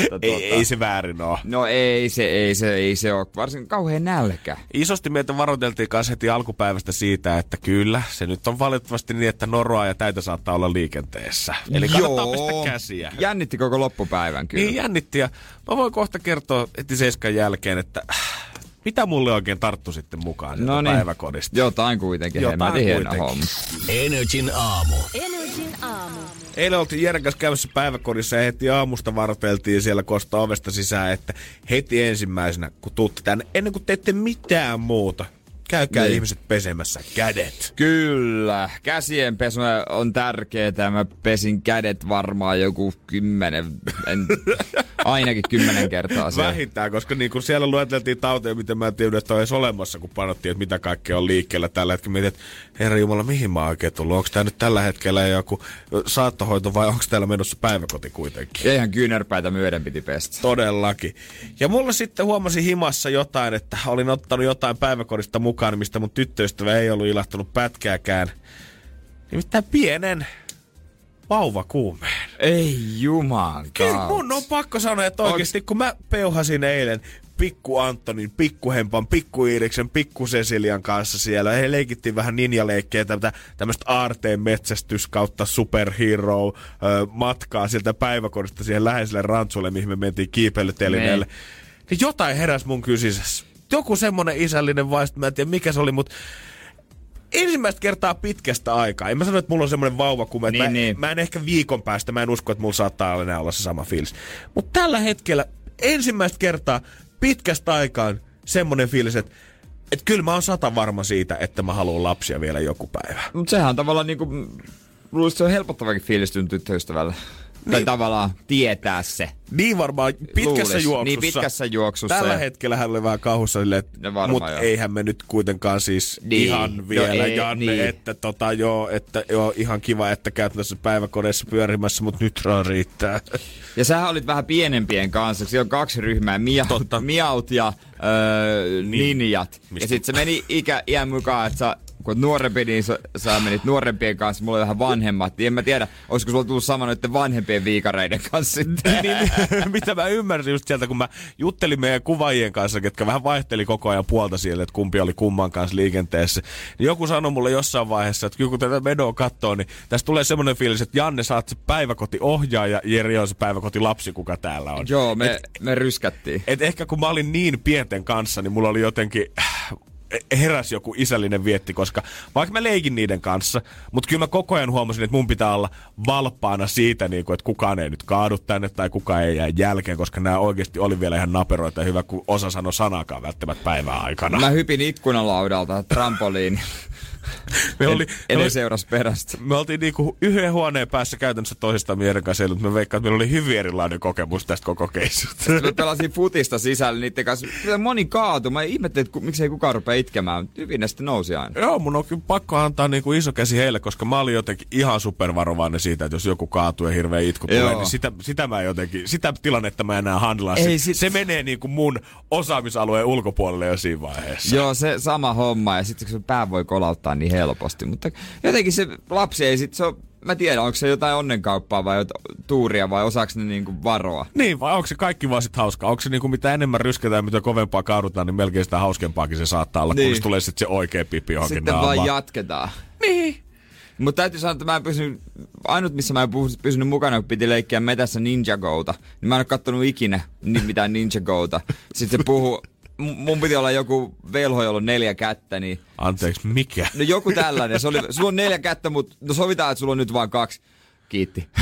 tuota, ei, ei, se väärin ole. No ei se, ei se, ei se ole, varsinkin kauhean nälkä. Isosti meitä varoiteltiin kanssa heti alkupäivästä siitä, että kyllä, se nyt on valitettavasti niin, että noroa ja täitä saattaa olla liikenteessä. Eli kannattaa joo. pistää käsiä. Jännitti koko loppupäivän kyllä. Niin jännitti ja mä voin kohta kertoa heti seiskan jälkeen, että mitä mulle oikein tarttu sitten mukaan no niin. päiväkodista? Jotain kuitenkin. Jotain kuitenkin. Homma. Energin aamu. Energin aamu. Eilen oltiin Jeren kanssa käymässä päiväkodissa ja heti aamusta varteltiin siellä kosta ovesta sisään, että heti ensimmäisenä, kun tuutte tänne, ennen kuin teette mitään muuta, Käykää niin. ihmiset pesemässä kädet. Kyllä. Käsien pesu on tärkeää. Mä pesin kädet varmaan joku kymmenen, en, ainakin kymmenen kertaa siellä. Vähintään, koska niin kun siellä lueteltiin tauteja, miten mä en tiedä, että on edes olemassa, kun panottiin, että mitä kaikkea on liikkeellä tällä hetkellä. Mietin, että herra Jumala, mihin mä oikein tullut? Onko tämä nyt tällä hetkellä joku saattohoito vai onko täällä menossa päiväkoti kuitenkin? Eihän kyynärpäitä myöden piti pestä. Todellakin. Ja mulla sitten huomasin himassa jotain, että olin ottanut jotain päiväkodista mukaan mukaan, mistä mun tyttöystävä ei ollut ilahtunut pätkääkään. Nimittäin pienen vauvakuumeen. Ei juman Kyllä mun on pakko sanoa, että oikeasti kun mä peuhasin eilen pikku Antonin, pikku Hempan, pikku Iiriksen, pikku Cecilian kanssa siellä. He leikittiin vähän ninjaleikkejä, tämmöistä aarteen metsästys kautta superhero matkaa sieltä päiväkodista siihen läheiselle rantsulle, mihin me mentiin kiipeilytelineelle. Niin jotain heräs mun kysissä. Joku semmonen isällinen vaisto, mä en tiedä mikä se oli, mutta ensimmäistä kertaa pitkästä aikaa. En mä sano, että mulla on semmoinen vauvakume, niin, mä, niin. mä en ehkä viikon päästä, mä en usko, että mulla saattaa enää olla se sama fiilis. Mutta tällä hetkellä ensimmäistä kertaa pitkästä aikaan semmoinen fiilis, että et kyllä mä oon sata varma siitä, että mä haluan lapsia vielä joku päivä. Mutta sehän on tavallaan niinku, luulisin, se on helpottavakin fiilis tyttöystävällä. Niin. Tai tavallaan tietää se. Niin varmaan pitkässä Luulis. juoksussa. Niin pitkässä juoksussa. Tällä ja... hetkellä hän oli vähän kauhussa silleen, että no mutta eihän me nyt kuitenkaan siis niin. ihan vielä, no, ei, Janne, niin. että tota joo, että joo, ihan kiva, että käyt tässä päiväkodeissa pyörimässä, mutta nyt riittää. Ja sä olit vähän pienempien kanssa, siellä on kaksi ryhmää, miaut, miaut ja öö, niin. ninjat. Mistä? Ja sitten se meni ikä, iän mukaan, että sä kun nuorempi, niin sä, sä menit nuorempien kanssa, mulla oli vähän vanhemmat. Niin en mä tiedä, olisiko sulla tullut sama noiden vanhempien viikareiden kanssa sitten. niin, niin, mitä mä ymmärsin just sieltä, kun mä juttelin meidän kuvaajien kanssa, ketkä vähän vaihteli koko ajan puolta siellä, että kumpi oli kumman kanssa liikenteessä. Niin joku sanoi mulle jossain vaiheessa, että kun tätä medoa katsoo, niin tässä tulee semmoinen fiilis, että Janne, sä oot se päiväkoti ohjaaja, Jeri on se päiväkoti lapsi, kuka täällä on. Joo, me, et, me ryskättiin. Et ehkä kun mä olin niin pienten kanssa, niin mulla oli jotenkin heräsi joku isällinen vietti, koska vaikka mä leikin niiden kanssa, mutta kyllä mä koko ajan huomasin, että mun pitää olla valppaana siitä, niin kuin, että kukaan ei nyt kaadu tänne tai kukaan ei jää jälkeen, koska nämä oikeasti oli vielä ihan naperoita hyvä, kun osa sanoi sanakaan välttämättä päivän aikana. Mä hypin ikkunalaudalta trampoliin. Me oli, en, en seuras perästä. Me oltiin niinku yhden huoneen päässä käytännössä toisesta miehen kanssa, mutta me veikkaan, että meillä oli hyvin erilainen kokemus tästä koko keissusta. me pelasin futista sisällä niiden kanssa. Moni kaatui. Mä ihmettelin, että miksei kukaan rupea itkemään. Hyvin ne sitten nousi aina. Joo, mun on kyllä pakko antaa niinku iso käsi heille, koska mä olin jotenkin ihan supervarovainen siitä, että jos joku kaatuu ja hirveä itku tulee, niin sitä, sitä mä jotenkin, sitä tilannetta mä enää handlaa. Ei, sit... Se menee niinku mun osaamisalueen ulkopuolelle jo siinä vaiheessa. Joo, se sama homma. Ja sitten kun se pää voi kolauttaa niin helposti. Mutta jotenkin se lapsi ei sit, se on, mä tiedän, onko se jotain onnenkauppaa vai jotain tuuria vai osaako ne niinku varoa? Niin, vai onko se kaikki vaan sit hauskaa? Onko se niinku mitä enemmän ryskätään, mitä kovempaa kaadutaan, niin melkein sitä hauskempaakin se saattaa olla, niin. kun tulee sitten se oikea pipi johonkin Sitten vaan jatketaan. Niin. Mutta täytyy sanoa, että mä en pysynyt, ainut missä mä en pysynyt mukana, kun piti leikkiä metässä Ninjagouta, niin mä en ole kattonut ikinä mitään Ninjagouta. Sitten se puhuu mun piti olla joku velho, jolla on neljä kättä, niin... Anteeksi, mikä? No joku tällainen. Se oli, sulla on neljä kättä, mutta no sovitaan, että sulla on nyt vain kaksi. Kiitti.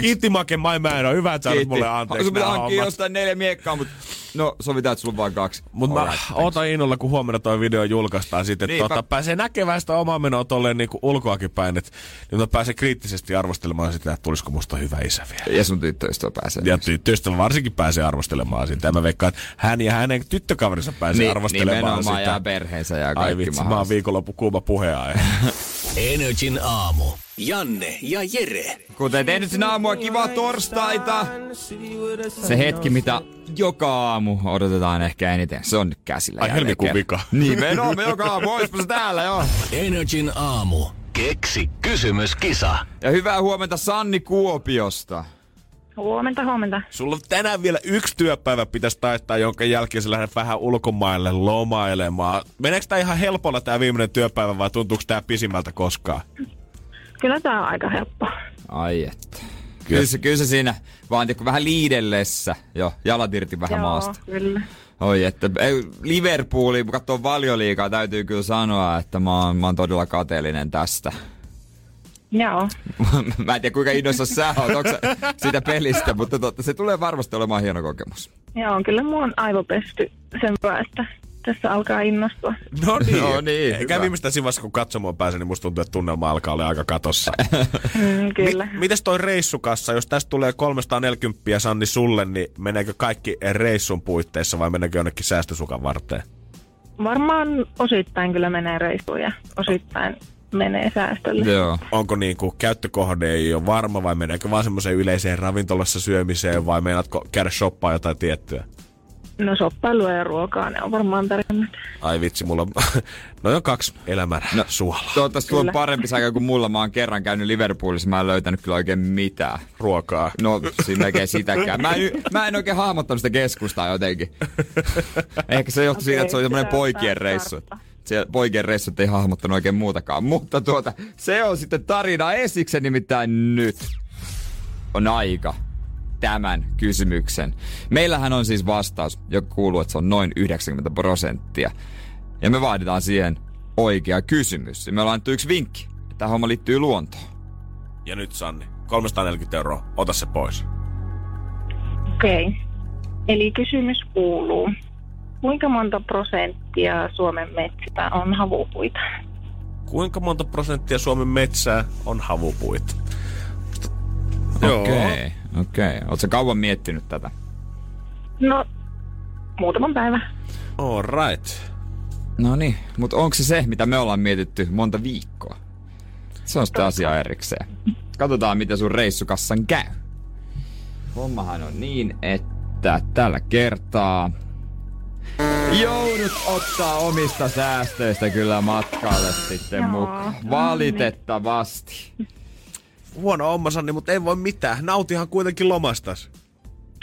Kiitti Make, mä en ole hyvä, että sä mulle anteeksi. Sun pitää hankkia jostain neljä miekkaa, mutta No, sovitaan, että sulla on vain kaksi. Mutta mä right, ootan innolla, kun huomenna toi video julkaistaan sitten, että tuota, pääsee näkemään sitä omaa menoa tolleen niin ulkoakin päin, että niin mä pääsen kriittisesti arvostelemaan sitä, että tulisiko musta hyvä isä vielä. Ja sun tyttöystävä pääsee. Ja tyttöystävä varsinkin pääsee arvostelemaan sitä. Ja mä veikkaan, että hän ja hänen tyttökaverinsa pääsee niin, arvostelemaan sitä. ja perheensä ja kaikki Ai vitsi, mä oon viikonloppu kuuma puheenaihe. Energin aamu. Janne ja Jere. Kuten Energin aamua, kivaa torstaita. Se hetki, mitä joka aamu odotetaan ehkä eniten. Se on nyt käsillä. Ai helmikuun vika. Niin, me me joka aamu. Oispa se täällä, joo. Energin aamu. Keksi kysymyskisa. Ja hyvää huomenta Sanni Kuopiosta. Huomenta, huomenta. Sulla on tänään vielä yksi työpäivä pitäisi taittaa, jonka jälkeen sä lähdet vähän ulkomaille lomailemaan. Meneekö tämä ihan helpolla tämä viimeinen työpäivä vai tuntuuko tämä pisimmältä koskaan? Kyllä tämä on aika helppo. Ai että. Kyllä se, kyllä se siinä vaan vähän liidellessä jo, jalat irti vähän Joo, maasta. kyllä. Oi, että Liverpooli, kun katsoo valioliikaa, täytyy kyllä sanoa, että mä oon, mä oon todella kateellinen tästä. Joo. mä en tiedä kuinka innoissa sä oot, onko siitä pelistä, mutta totta, se tulee varmasti olemaan hieno kokemus. Joo, kyllä mua on aivopesty sen että tässä alkaa innostua. No niin, no niin Eikä viimeistään siinä vaiheessa, kun katsomaan pääsen, niin musta tuntuu, että tunnelma alkaa olla aika katossa. mm, kyllä. Mi- mites toi reissukassa, jos tästä tulee 340 Sanni sulle, niin meneekö kaikki reissun puitteissa vai meneekö jonnekin säästösukan varteen? Varmaan osittain kyllä menee reissuun ja osittain menee säästölle. Joo. Onko niin kuin käyttökohde ei ole varma vai meneekö vaan semmoiseen yleiseen ravintolassa syömiseen vai meinaatko käydä shoppaa jotain tiettyä? No soppailua ja ruokaa, ne on varmaan tärkeimmät. Ai vitsi, mulla on no on kaksi elämän no, suolaa. Toivottavasti sulla on parempi säkä kuin mulla. Mä oon kerran käynyt Liverpoolissa, mä en löytänyt kyllä oikein mitään. Ruokaa. No, siinä melkein sitäkään. Mä en, mä en oikein hahmottanut sitä keskustaa jotenkin. Ehkä se johtui okay, siitä, että se oli semmoinen poikien reissu. Se poikien reissut ei hahmottanut oikein muutakaan. Mutta tuota, se on sitten tarina esiksen nimittäin nyt. On aika tämän kysymyksen. Meillähän on siis vastaus, joka kuuluu, että se on noin 90 prosenttia. Ja me vaaditaan siihen oikea kysymys. Ja me ollaan yksi vinkki. Tämä homma liittyy luontoon. Ja nyt Sanni, 340 euroa, ota se pois. Okei. Okay. Eli kysymys kuuluu, kuinka monta prosenttia Suomen metsistä on havupuita? Kuinka monta prosenttia Suomen metsää on havupuita? Okei. Okay. Okei. Okay. Oletko kauan miettinyt tätä? No, muutaman päivän. All right. No niin, mutta onko se se, mitä me ollaan mietitty monta viikkoa? Se on sitten asia erikseen. Katsotaan, miten sun reissukassan käy. Hommahan on niin, että tällä kertaa joudut ottaa omista säästöistä kyllä matkalle sitten mukaan. Valitettavasti huono homma, Sanni, mutta ei voi mitään. Nautihan kuitenkin lomastas.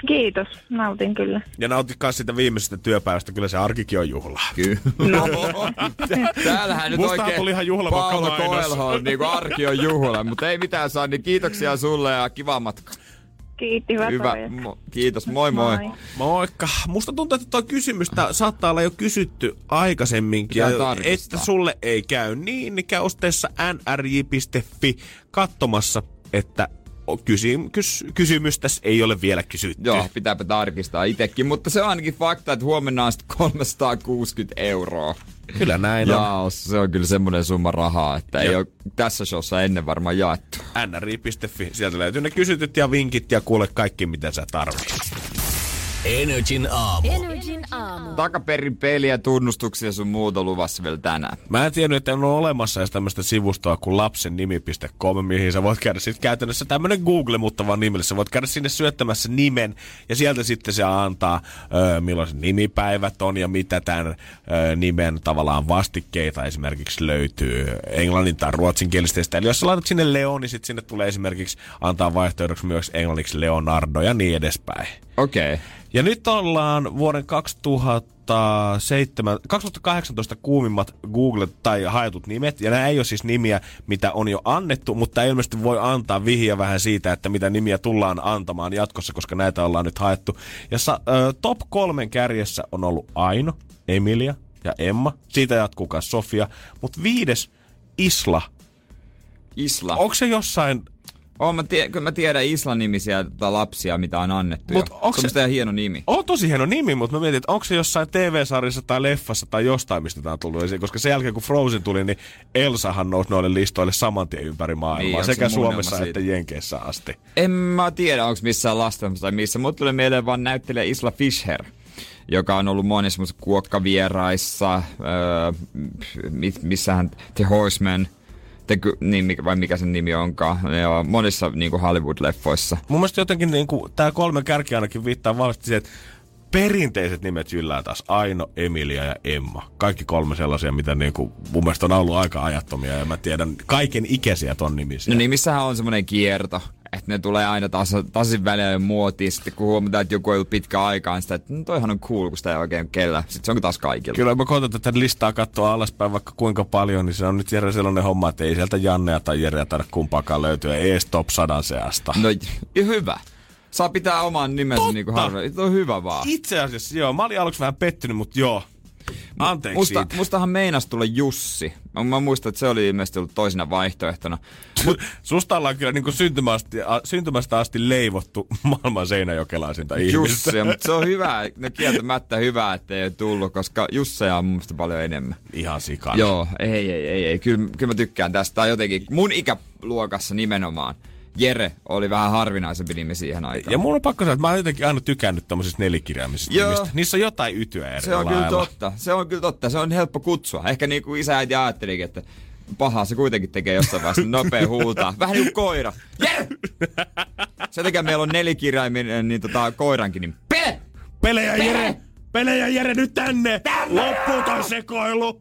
Kiitos, nautin kyllä. Ja nautit myös sitä viimeisestä työpäivästä, kyllä se arkikin on juhla. Kyllä. No. Täällähän nyt Mustahan oikein tuli ihan juhla Paolo Koelho, niin kuin arki on juhla, mutta ei mitään Sanni, kiitoksia sulle ja kiva matka. Kiitti, hyvä, hyvä. Mo- kiitos, moi moi. moi. Moikka. Musta tuntuu, että tuo kysymystä saattaa olla jo kysytty aikaisemminkin. Että sulle ei käy niin, niin käy osteessa nrj.fi katsomassa, että kysy- kys- kysymystä ei ole vielä kysytty. Joo, pitääpä tarkistaa itsekin, mutta se on ainakin fakta, että huomenna on 360 euroa. Kyllä näin on. on. se on kyllä semmoinen summa rahaa, että Joo. ei ole tässä showssa ennen varmaan jaettu. nri.fi, sieltä löytyy ne kysytyt ja vinkit ja kuule kaikki mitä sä tarvitset. Energin aamu. Energin aamu. Takaperin peliä, tunnustuksia sun muuta luvassa vielä tänään. Mä en tiennyt, että on olemassa edes tämmöistä sivustoa kuin lapsennimi.com, mihin sä voit käydä sitten käytännössä tämmönen Google, mutta vaan nimellä. Sä voit käydä sinne syöttämässä nimen ja sieltä sitten se antaa, ö, millaiset nimipäivät on ja mitä tämän ö, nimen tavallaan vastikkeita esimerkiksi löytyy englannin tai ruotsinkielistä. Eli jos sä laitat sinne Leo, niin sitten sinne tulee esimerkiksi antaa vaihtoehdoksi myös englanniksi Leonardo ja niin edespäin. Okei. Okay. Ja nyt ollaan vuoden 2007, 2018 kuumimmat Google tai haetut nimet. Ja nämä ei ole siis nimiä, mitä on jo annettu, mutta ilmeisesti voi antaa vihja vähän siitä, että mitä nimiä tullaan antamaan jatkossa, koska näitä ollaan nyt haettu. Ja sa, ö, top kolmen kärjessä on ollut Aino, Emilia ja Emma. Siitä jatkuu myös Sofia. Mutta viides Isla. Isla. Onko se jossain Oon, mä, tie, kyllä mä tiedän islanimisiä tota lapsia, mitä on annettu. Mut onko se, se hieno nimi? On tosi hieno nimi, mutta mä mietin, että onko se jossain TV-sarjassa tai leffassa tai jostain, mistä tämä on tullut esiin. Koska sen jälkeen, kun Frozen tuli, niin Elsahan nousi noille listoille saman tien ympäri maailmaa. Niin, sekä se Suomessa siitä? että Jenkeissä asti. En mä tiedä, onko missään lasten tai missä. Mutta tuli mieleen vaan näyttelijä Isla Fisher joka on ollut monissa kuokkavieraissa, öö, missähän The Horseman – The, niin, vai mikä sen nimi onkaan, ja monissa niin kuin Hollywood-leffoissa. Mun mielestä jotenkin niin kuin, tämä kolme kärkiä ainakin viittaa vahvasti siihen, että perinteiset nimet yllää taas Aino, Emilia ja Emma. Kaikki kolme sellaisia, mitä niin kuin, mun mielestä on ollut aika ajattomia ja mä tiedän kaiken ikäisiä ton nimisiä. No nimissähän on semmoinen kierto että ne tulee aina taas, tasin välein muotiin. Sitten kun huomataan, että joku ei ollut pitkä aikaan, niin sitä, että no toihan on cool, kun sitä ei oikein kellä. Sitten se onko taas kaikilla. Kyllä mä koitan tätä listaa katsoa alaspäin vaikka kuinka paljon, niin se on nyt Jere sellainen homma, että ei sieltä Jannea tai Jereä taida kumpaakaan löytyä, ei top 100 seasta. No hyvä. Saa pitää oman nimensä niin kuin harve. on hyvä vaan. Itse asiassa joo. Mä olin aluksi vähän pettynyt, mutta joo. Anteeksi Musta, Mustahan meinas tulla Jussi. Mä, mä muistan, että se oli ilmeisesti ollut toisena vaihtoehtona. Mut, Susta ollaan kyllä niin syntymästä, syntymästä asti leivottu maailman seinäjokelaisinta ihmistä. Jussi, mutta se on hyvä, no kieltämättä hyvä, että ei tullut, koska Jusseja on mun paljon enemmän. Ihan sikana. Joo, ei, ei, ei, ei. Kyllä, kyllä mä tykkään tästä. Tämä jotenkin mun ikäluokassa nimenomaan Jere oli vähän harvinaisempi nimi siihen aikaan. Ja mulla on pakko sanoa, että mä oon jotenkin aina tykännyt tämmöisistä nelikirjaamisista nimistä. Niissä on jotain ytyä eri Se on lailla. kyllä totta. Se on kyllä totta. Se on helppo kutsua. Ehkä niin kuin isä ja ajattelikin, että pahaa se kuitenkin tekee jossain vaiheessa nopea huutaa. Vähän niin kuin koira. Jere! Sen takia meillä on nelikirjaiminen niin tota, koirankin, niin Pele! Pele ja Jere! Pelejä Jere nyt tänne! tänne! Loppuu toi sekoilu!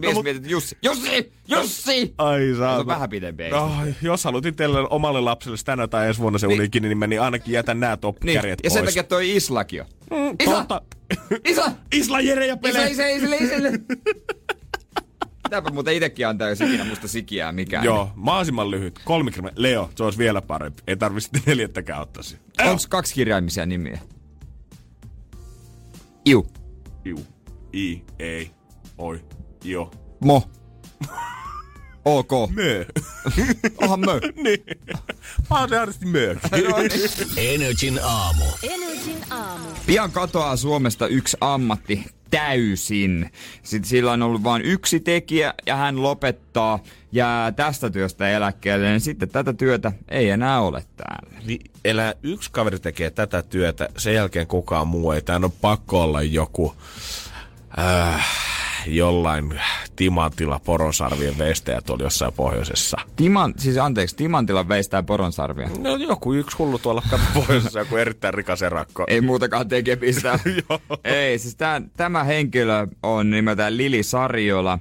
Mies no, mietit, Jussi, Jussi, Jussi! Ai saa. Se on vähän pidempi. No, jos haluat itselle omalle lapselle tänä tai ensi vuonna se niin. unikin, niin, niin ainakin jätän nämä top niin. Ja pois. sen takia toi Islakin on. Mm, Isla! Totta. Isla! Isla, Jere ja Pele! Isla, Isla, Isla, Isla. Pitääpä muuten itekin antaa, jos ikinä musta sikiää mikään. Joo, mahdollisimman lyhyt. Kolmikirjaimia. Leo, se olisi vielä parempi. Ei tarvitse neljättäkään ottaa Onko kaksi kirjaimisia nimiä? Iu. Iu. I, ei, oi, jo. Mo. Ok. Mö. Onhan mö. niin. Mä oon se mö. Energin aamu. Energin aamu. Pian katoaa Suomesta yksi ammatti täysin. Sitten sillä on ollut vain yksi tekijä ja hän lopettaa, jää tästä työstä eläkkeelle, niin sitten tätä työtä ei enää ole täällä. Niin, elää yksi kaveri tekee tätä työtä, sen jälkeen kukaan muu ei. Tämä on pakko olla joku... Äh, jollain timantilla poronsarvien veistäjä tuolla jossain pohjoisessa. Timan, siis anteeksi, timantilla veistää poronsarvia? No joku yksi hullu tuolla pohjoisessa, joku erittäin rikas erakko. Ei muutakaan tekemistä. Ei, siis tämän, tämä henkilö on nimeltään Lili Sarjola.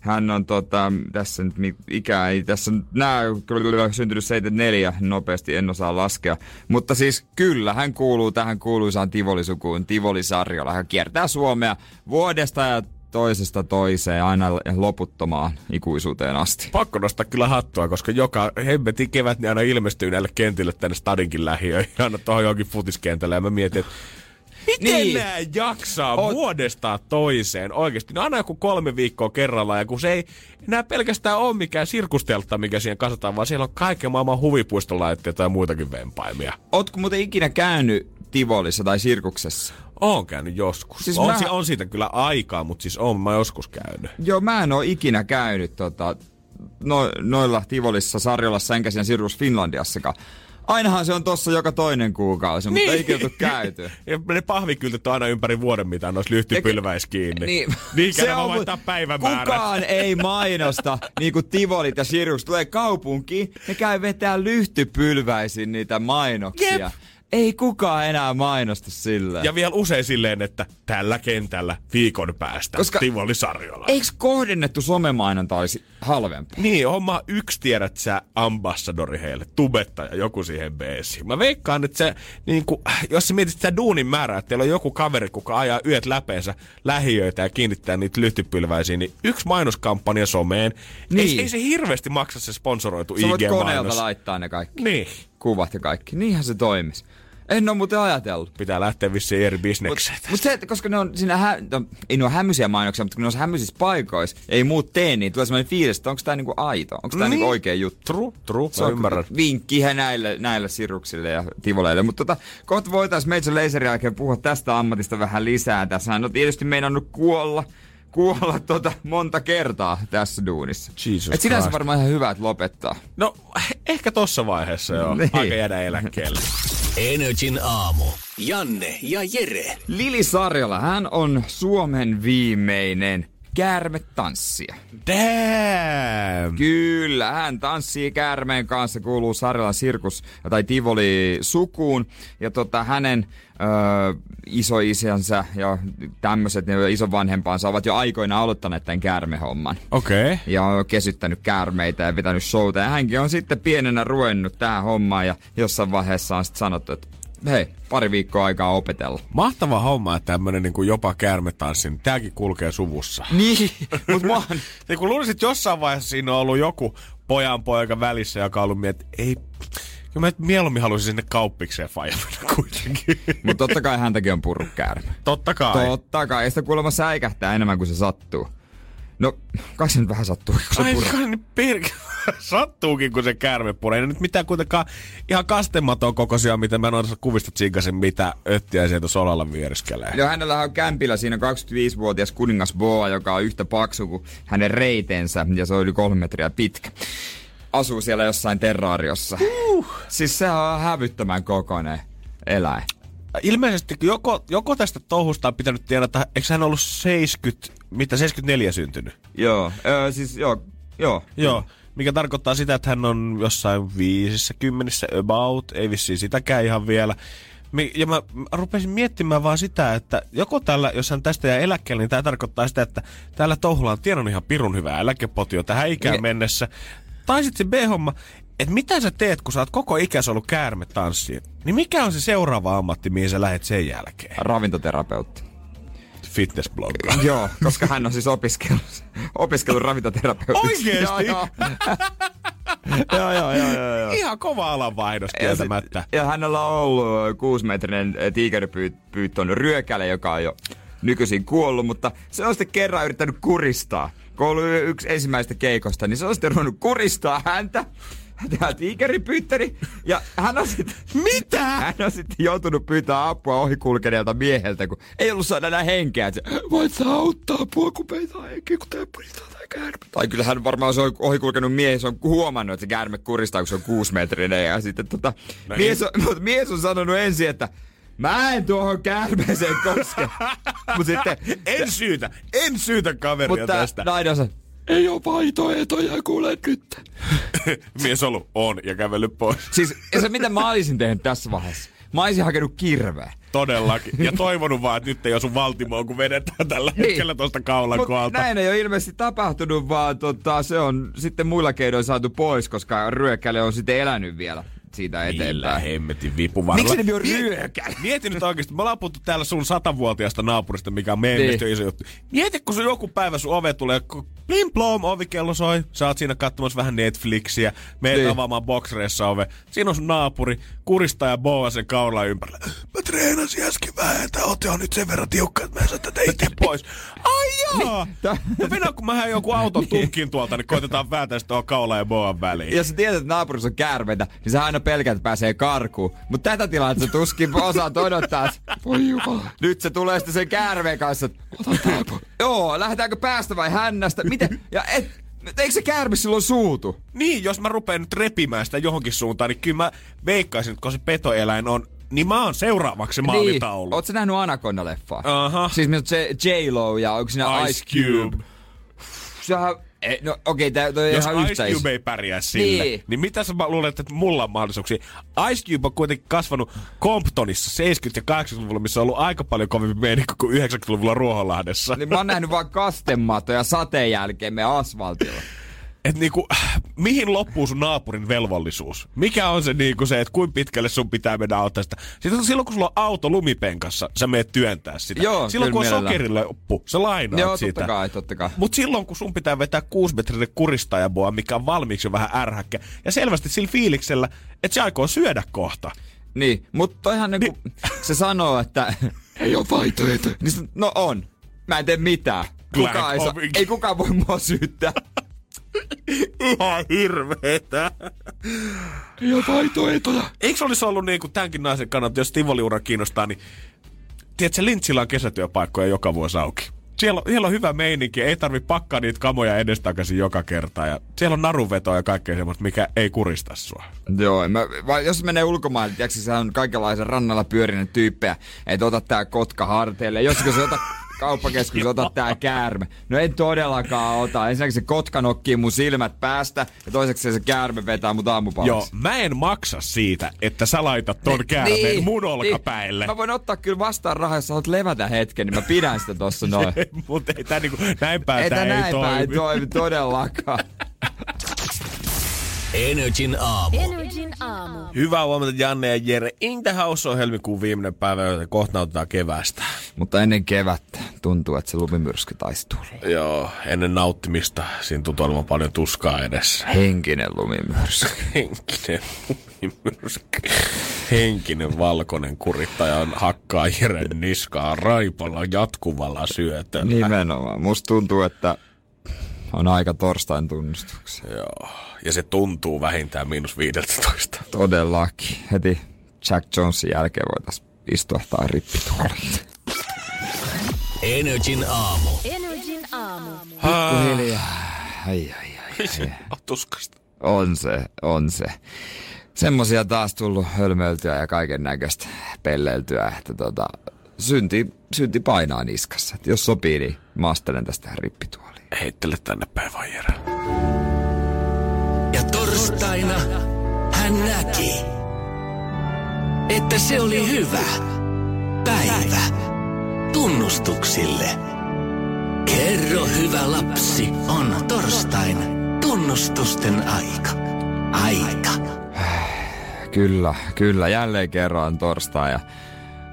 Hän on tota, tässä nyt ikää ei tässä nää kyllä syntynyt 74 nopeasti, en osaa laskea. Mutta siis kyllä, hän kuuluu tähän kuuluisaan Tivolisukuun, Tivoli Sarjola. Hän kiertää Suomea vuodesta ja toisesta toiseen aina loputtomaan ikuisuuteen asti. Pakko nostaa kyllä hattua, koska joka hemmetin kevät niin aina ilmestyy näille kentille tänne stadinkin lähiöihin, aina tuohon johonkin futiskentälle ja mä mietin, että Miten niin. nämä jaksaa Oot... vuodesta toiseen oikeasti? No aina joku kolme viikkoa kerrallaan, ja kun se ei enää pelkästään ole mikään sirkusteltta, mikä siihen kasataan, vaan siellä on kaiken maailman huvipuistolaitteita ja muitakin vempaimia. Ootko muuten ikinä käynyt Tivolissa tai sirkuksessa? Oon käynyt joskus. Siis on, mä... on siitä kyllä aikaa, mutta siis on mä joskus käynyt. Joo, mä en oo ikinä käynyt tota, no, noilla Tivolissa, Sarjolassa enkä siinä Sirkus Finlandiassakaan. Ainahan se on tossa joka toinen kuukausi, mutta niin. ei kyllä käyty. ja ne pahvikyltit on aina ympäri vuoden, mitä noissa lyhtypylväis kiinni. Niin, niin se on, vaihtaa päivämäärät. Kukaan ei mainosta, niin kuin Tivolit ja Sirkus tulee kaupunkiin, ne käy vetää lyhtypylväisin niitä mainoksia. Jep ei kukaan enää mainosta silleen. Ja vielä usein silleen, että tällä kentällä viikon päästä Koska Tivoli Sarjola. Eikö kohdennettu somemainonta olisi halvempaa? Niin, homma yksi tiedät sä ambassadori heille, tubettaja, joku siihen beesiin. Mä veikkaan, että se, niin kuin, jos sä mietit sitä duunin määrää, että teillä on joku kaveri, kuka ajaa yöt läpeensä lähiöitä ja kiinnittää niitä lyhtypylväisiin, niin yksi mainoskampanja someen, niin. ei, ei se hirveästi maksa se sponsoroitu IG-mainos. Sä voit koneelta laittaa ne kaikki. Niin. Kuvat ja kaikki. Niinhän se toimisi. En ole muuten ajatellut. Pitää lähteä vissiin eri bisnekseen. Mutta mut se, että koska ne on siinä, hä, no, ei ne ole hämyisiä mainoksia, mutta kun ne on hämyisissä paikoissa, ei muut tee, niin tulee sellainen fiilis, että onko tämä niinku aito, onko tämä niin. niinku oikea juttu. True, true, se on ymmärrän. Vinkkihän näille, näille siruksille ja tivoleille. Mutta tota, kohta voitaisiin Major Laserin jälkeen puhua tästä ammatista vähän lisää. Tässä on tietysti meinannut kuolla kuolla tota monta kertaa tässä duunissa. Jesus Et sinänsä varmaan ihan hyvä, että lopettaa. No, ehkä tossa vaiheessa joo. Niin. Aika jäädä eläkkeelle. Energin aamu. Janne ja Jere. Lili Sarjola, hän on Suomen viimeinen käärmetanssija. Damn! Kyllä, hän tanssii käärmeen kanssa, kuuluu Sarjalan sirkus tai Tivoli sukuun. Ja tota, hänen öö, isoisänsä ja tämmöiset isovanhempansa ovat jo aikoina aloittaneet tämän käärmehomman. Okei. Okay. Ja on kesyttänyt käärmeitä ja pitänyt showta. Ja hänkin on sitten pienenä ruennut tähän hommaan ja jossain vaiheessa on sitten sanottu, että hei, pari viikkoa aikaa opetella. Mahtava homma, että tämmönen niin jopa käärmetanssi, niin tääkin kulkee suvussa. Niin, mutta mä oon... niin kun luulisin, että jossain vaiheessa siinä on ollut joku pojan poika välissä, joka on ollut miet, ei, Kyllä mä mieluummin haluaisin sinne kauppikseen fajamina kuitenkin. Mutta totta kai häntäkin on purru käärme. Totta kai. Totta kai. Ja sitä kuulemma säikähtää enemmän kuin se sattuu. No, kai se nyt vähän sattuu, kun se Ai, kai niin per... Sattuukin, kun se käärme puree. Ei nyt mitään kuitenkaan ihan kastematon kokoisia, mitä mä noissa kuvista tsiikasin, mitä öttiä sieltä solalla viereskelee. Joo, hänellä on kämpillä siinä 25-vuotias kuningas Boa, joka on yhtä paksu kuin hänen reitensä, ja se on yli kolme metriä pitkä asuu siellä jossain terraariossa. Uh. Siis se on hävyttömän kokoinen eläin. Ilmeisesti joko, joko tästä touhusta on pitänyt tiedä, eikö hän ollut 70, mitä 74 syntynyt? Joo, öö, siis joo, joo. Joo, mikä tarkoittaa sitä, että hän on jossain 50 about, ei vissiin sitäkään ihan vielä. Ja mä, rupesin miettimään vaan sitä, että joko tällä, jos hän tästä jää eläkkeelle, niin tämä tarkoittaa sitä, että täällä touhulla on tiedon ihan pirun hyvää eläkepotio tähän ikään ne. mennessä. Tai sitten se B-homma, että mitä sä teet, kun sä oot koko ikäs ollut käärme tanssiin? Niin mikä on se seuraava ammatti, mihin sä lähet sen jälkeen? Ravintoterapeutti fitnessblogga. Joo, koska hän on siis opiskellut, opiskellut ravintoterapeutiksi. Oikeesti? joo, joo, joo, joo, joo, joo. Ihan kova alanvaihdos kieltämättä. Ja, ja hänellä on ollut kuusimetrinen tiigeripyyttön ryökäle, joka on jo nykyisin kuollut, mutta se on sitten kerran yrittänyt kuristaa. Kun ollut yksi ensimmäistä keikosta, niin se on sitten ruvennut kuristaa häntä tämä tiikeripyyttäri. Ja hän on sitten... Mitä? Hän on sitten joutunut pyytää apua ohikulkeneelta mieheltä, kun ei ollut saada enää henkeä. Että voit sä auttaa apua, kun peitä henkeä, kun tää puristaa tai käärme. Tai kyllä hän varmaan se on ohikulkenut mies on huomannut, että se käärme kuristaa, kun se on kuusimetrinen. Ja sitten tota, no mies, on, mutta mies on sanonut ensin, että Mä en tuohon käärmeeseen koske. Mut sitten, en syytä, en syytä kaveria mutta tästä. nainen on ei ole vaihtoehtoja, kuule nyt. Mies ollut on ja kävellyt pois. Siis se mitä mä olisin tehnyt tässä vaiheessa. Mä olisin hakenut kirveä. Todellakin. Ja toivonut vaan, että nyt ei osu valtimoa, kun vedetään tällä niin. hetkellä tuosta kaulan koalta. Näin ei ole ilmeisesti tapahtunut, vaan tota, se on sitten muilla keinoin saatu pois, koska ryökkäle on sitten elänyt vielä siitä eteenpäin. Millä hemmetin vipuvaralla. Miksi nimi on ryökäle? Mieti nyt oikeasti, me ollaan puhuttu täällä sun satavuotiaasta naapurista, mikä on meidän niin. iso juttu. Mieti, kun sun joku päivä sun ove tulee, plim plom, ovikello soi, sä oot siinä katsomassa vähän Netflixiä, meet niin. avaamaan boxreissa ove. Siinä on sun naapuri, kuristaa ja boa sen kaula ympärillä. Mä treenasin äsken vähän, että oot jo nyt sen verran tiukka, että mä en saa tätä itse pois. Ai jaa! Niin, no kun mä joku auton niin. tukkiin tuolta, niin koitetaan vääntää sitä kaula ja boan väliin. Jos sä tiedät, että naapurissa on käärmeitä, niin sä aina pelkät, että pääsee karkuun. Mutta tätä tilannetta tuskin osaat odottaa. Voi jumala. Nyt se tulee sitten sen käärmeen kanssa. Joo, lähdetäänkö päästä vai hännästä? Miten? Ja et, Eikö se käärme silloin suutu? Niin, jos mä rupean nyt repimään sitä johonkin suuntaan, niin kyllä mä veikkaisin, että kun se petoeläin on niin mä oon seuraavaksi maalitaulu. Niin. Ootko nähnyt Anaconda-leffaa? Aha. Siis missä J-Lo ja onko siinä Ice, Ice Cube? Cube. Sehän ei, no okei, okay, toi Jos ihan Ice Cube ei pärjää sille, niin, niin mitä sä luulet, että mulla on mahdollisuuksia? Ice Cube on kuitenkin kasvanut Comptonissa 70- ja 80-luvulla, missä on ollut aika paljon kovempi meininki kuin 90-luvulla Ruoholahdessa. Niin mä oon nähnyt vaan kastematoja sateen jälkeen me asfaltilla että niinku, mihin loppuu sun naapurin velvollisuus? Mikä on se niinku se, että kuinka pitkälle sun pitää mennä auttaa sitä? Sitten silloin kun sulla on auto lumipenkassa, sä meet työntää sitä. Joo, silloin kun on sokerille loppu, sä lainaat Joo, sitä. totta kai, totta kai. Mut silloin kun sun pitää vetää kuusimetrinen kuristajaboa, mikä on valmiiksi jo vähän ärhäkkä, ja selvästi sillä fiiliksellä, että se aikoo syödä kohta. Niin, mutta toihan niinku, niin. se sanoo, että ei ole vaihtoehto. Niin, no on. Mä en tee mitään. Kuka ei, sa- ei kukaan voi mua syyttää. Ihan hirveetä. Ja vaihtoehtoja. Eikö olisi ollut niin kuin tämänkin naisen kannalta, jos Tivoliura kiinnostaa, niin tiedätkö, Lintsillä on kesätyöpaikkoja joka vuosi auki. Siellä on, siellä on hyvä meininki, ei tarvi pakkaa niitä kamoja edestakaisin joka kerta. Ja siellä on naruvetoa ja kaikkea semmoista, mikä ei kurista sua. Joo, mä, vai jos menee ulkomaille, tiedätkö, se on kaikenlaisen rannalla pyörinen tyyppejä, että ota tää kotka harteille. Jos se ota kauppakeskus, ota tää käärme. No en todellakaan ota. Ensinnäkin se kotka nokkii mun silmät päästä ja toiseksi se käärme vetää mut aamupalaksi. Joo, mä en maksa siitä, että sä laitat ton niin, käärmeen niin, mun olkapäille. Niin. Mä voin ottaa kyllä vastaan rahaa, jos haluat levätä hetken, niin mä pidän sitä tossa noin. Mutta ei tää niinku, näin päin ei tää ei näin toimi. Päin toimi todellakaan. Energin aamu. Energin aamu. Hyvää huomenta Janne ja Jere. In the House on helmikuun viimeinen päivä, joten kohta nautetaan kevästä. Mutta ennen kevättä tuntuu, että se lumimyrsky taisi tulla. Joo, ennen nauttimista siinä tuntuu olevan paljon tuskaa edessä. Henkinen lumimyrsky. Henkinen lumimyrsky. Henkinen valkoinen kurittaja on hakkaa Jeren niskaa raipalla jatkuvalla syötöllä. Nimenomaan. Musta tuntuu, että on aika torstain tunnustuksia. Joo, ja se tuntuu vähintään miinus 15. Todellakin. Heti Jack Jonesin jälkeen voitaisiin istua tai rippituoliin. Energin aamu. Energin aamu. Pikkuhiljaa. Ai, ai, ai. ai. Tuskasta. On se, on se. Semmosia taas tullut hölmöiltyä ja kaiken näköistä pelleiltyä, että tota, synti, synti painaa niskassa. Et jos sopii, niin maastelen tästä rippituoliin heittele tänne päin vaan Jere. Ja torstaina hän näki, että se oli hyvä päivä tunnustuksille. Kerro hyvä lapsi, on torstain tunnustusten aika. Aika. Kyllä, kyllä, jälleen kerran torstai ja,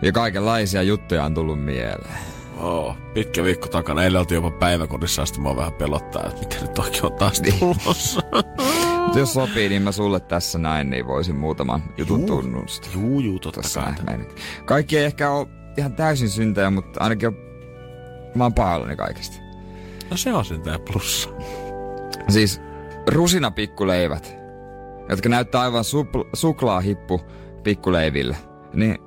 ja kaikenlaisia juttuja on tullut mieleen. Oh, pitkä viikko takana. Eilen oltiin jopa päiväkodissa asti. Mua vähän pelottaa, että mikä nyt oikein on taas niin. tulossa. Mutta jos sopii, niin mä sulle tässä näin, niin voisin muutaman jutun juu, tunnusta. Juu, juu, totta kai. Kaikki ei ehkä ole ihan täysin syntejä, mutta ainakin on, mä oon pahoillani kaikesta. No se on syntejä plussa. Siis rusinapikkuleivät, jotka näyttää aivan supl- suklaahippu pikkuleiville, niin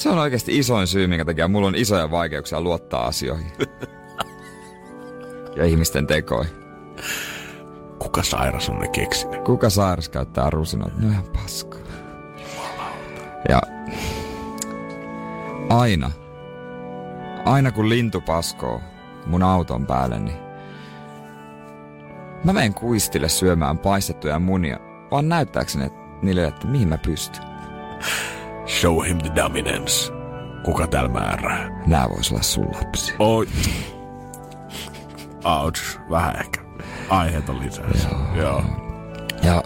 se on oikeasti isoin syy, minkä takia mulla on isoja vaikeuksia luottaa asioihin. ja ihmisten tekoihin. Kuka sairas on ne keksinyt? Kuka sairas käyttää rusinoita? No ihan paska. Ja aina, aina kun lintu paskoo mun auton päälle, niin mä menen kuistille syömään paistettuja munia, vaan näyttääkseni että niille, että mihin mä pystyn. Show him the dominance. Kuka täällä määrää? Nää vois olla sun lapsi. Oi. Ouch. Vähän ehkä aiheita lisää. Joo. Joo.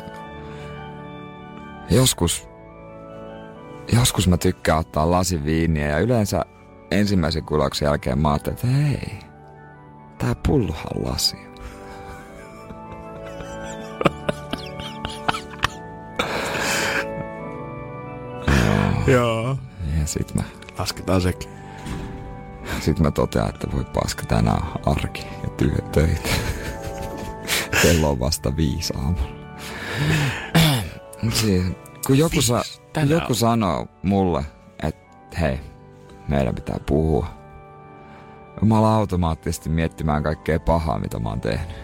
Ja joskus, joskus mä tykkään ottaa lasin viiniä ja yleensä ensimmäisen kulauksen jälkeen mä ajattelin, että hei, tää pullohan on Ja sit mä... Lasketaan sekin. Sitten mä totean, että voi paska, tänään arki ja työ töitä. Kello on vasta viisi aamulla. siis, kun joku, sa- joku sanoo mulle, että hei, meidän pitää puhua. Mä alan automaattisesti miettimään kaikkea pahaa, mitä mä oon tehnyt.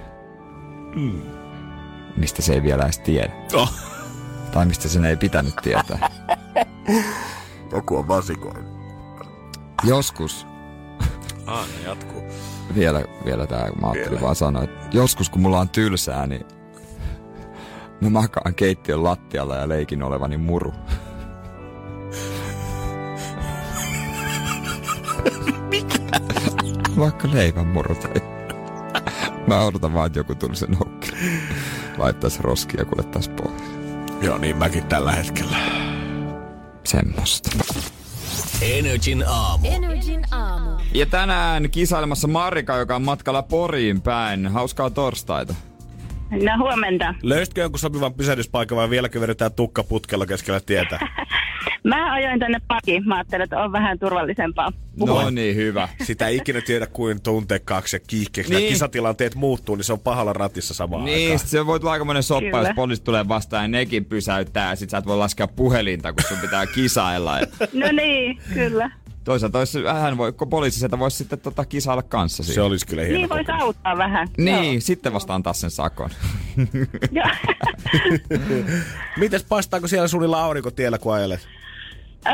Mm. Mistä se ei vielä edes tiedä. Oh. Tai mistä sen ei pitänyt tietää. Joku on vasikoin. Joskus. Ah, ne jatkuu. Vielä, vielä tää, mä ajattelin vielä. vaan sanoa, että joskus kun mulla on tylsää, niin mä makaan keittiön lattialla ja leikin olevani muru. Mikä? Vaikka leivän muru tai... Mä odotan vaan, että joku tulisi sen Laittaisi roskia ja kuljettaisi pois. Joo, niin mäkin tällä hetkellä. Semmosta. Energin aamu. Energin aamu. Ja tänään kisailemassa Marika, joka on matkalla Poriin päin. Hauskaa torstaita. No huomenta. Löysitkö jonkun sopivan pysähdyspaikan vai vieläkö vedetään tukkaputkella keskellä tietä? Mä ajoin tänne paki. Mä ajattelin, että on vähän turvallisempaa. Puhua. No niin, hyvä. Sitä ei ikinä tiedä kuin tunteekkaaksi ja kiihkeäksi. Niin. kisatilanteet muuttuu, niin se on pahalla ratissa samaan Niin, aikaan. sit se voi tulla aikamoinen soppa, Kyllä. jos poliisit tulee vastaan ja nekin pysäyttää. Ja sit sä et voi laskea puhelinta, kun sun pitää kisailla. Ja No niin, kyllä. Toisaalta olisi, hän voi, kun poliisi sieltä voisi sitten tota kisailla kanssa siinä. Se olisi kyllä hieno Niin voisi auttaa vähän. Niin, Joo. sitten vasta antaa sen sakon. Mites paistaako siellä sunilla aurinko tiellä, kun ajelet? Öö,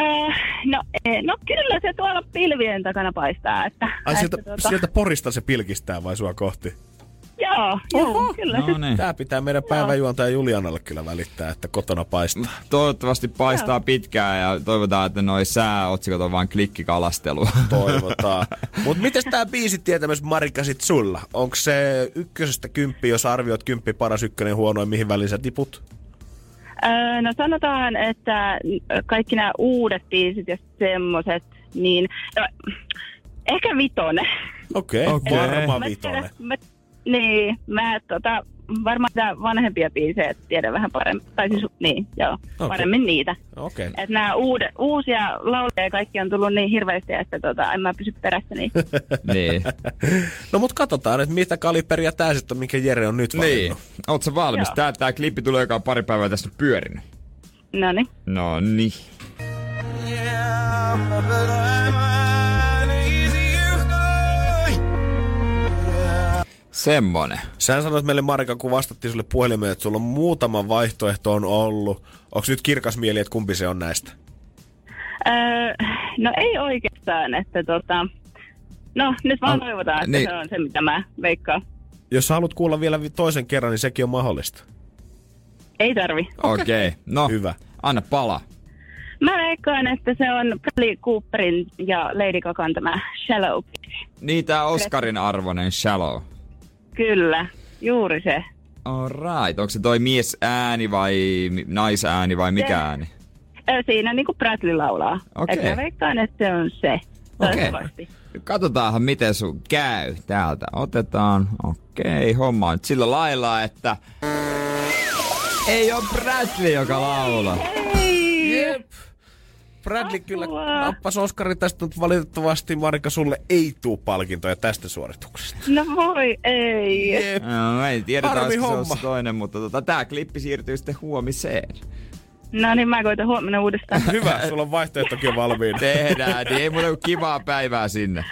no, eh, no kyllä se tuolla pilvien takana paistaa. Että, Ai että sieltä, tuota, sieltä porista se pilkistää vai sua kohti? Joo, joo kyllä. No niin. Tää pitää meidän päiväjuontaja Julianalle kyllä välittää, että kotona paistaa. Toivottavasti paistaa pitkään ja toivotaan, että noi sääotsikot on vain klikkikalastelua. Toivotaan. Mut mites tää biisi tietämys Marika sit sulla? Onko se ykkösestä kymppi, jos arvioit kymppi paras ykkönen huonoin, mihin väliin sä tiput? Öö, no sanotaan, että kaikki nämä uudet biisit ja semmoset, niin no, ehkä vitonen. Okei, okay, Okei. varma vitonen. Mä, niin, mä tota, varmaan sitä vanhempia biisejä tiedän vähän paremmin. Tai siis, niin, joo, okay. paremmin niitä. Okei. Okay. Että nämä uudet, uusia lauluja ja kaikki on tullut niin hirveästi, että tota, en mä pysy perässä niin. niin. No mut katsotaan, että mitä kaliberia tää sitten on, minkä Jere on nyt niin. valinnut. Oot sä valmis? Joo. Tää, tää klippi tulee joka pari päivää tästä pyörinyt. No niin. No niin. Semmonen. Sä sanoit meille Marika, kun vastattiin sulle puhelimeen, että sulla on muutama vaihtoehto on ollut. Onko nyt kirkas mieli, että kumpi se on näistä? Öö, no ei oikeastaan, että tota, no nyt vaan Al- toivotaan, että niin. se on se, mitä mä veikkaan. Jos sä haluat kuulla vielä vi- toisen kerran, niin sekin on mahdollista. Ei tarvi. Okei. Okay. No, Hyvä. anna pala. Mä veikkaan, että se on Bradley Cooperin ja Lady Gagan tämä Shallow. Niin, tää Oscarin arvoinen Shallow. Kyllä, juuri se. Alright, onko se toi mies ääni vai naisääni vai mikä ääni? Siinä niinku Bradley laulaa. Okei. Okay. Mä veikkaan, että se on se. Toivottavasti. Okay. Katsotaanhan, miten sun käy täältä. Otetaan, okei, okay, homma on sillä lailla, että ei ole Bradley, joka laulaa. Jep. Bradley kyllä nappas Oskari tästä, mutta valitettavasti Marika sulle ei tuu palkintoja tästä suorituksesta. No voi ei. Jep. No, ei tiedä, olisiko se toinen, mutta tota, tää klippi siirtyy sitten huomiseen. No niin, mä koitan huomenna uudestaan. Hyvä, sulla on vaihtoehtokin valmiina. Tehdään, niin ei muuta kuin kivaa päivää sinne.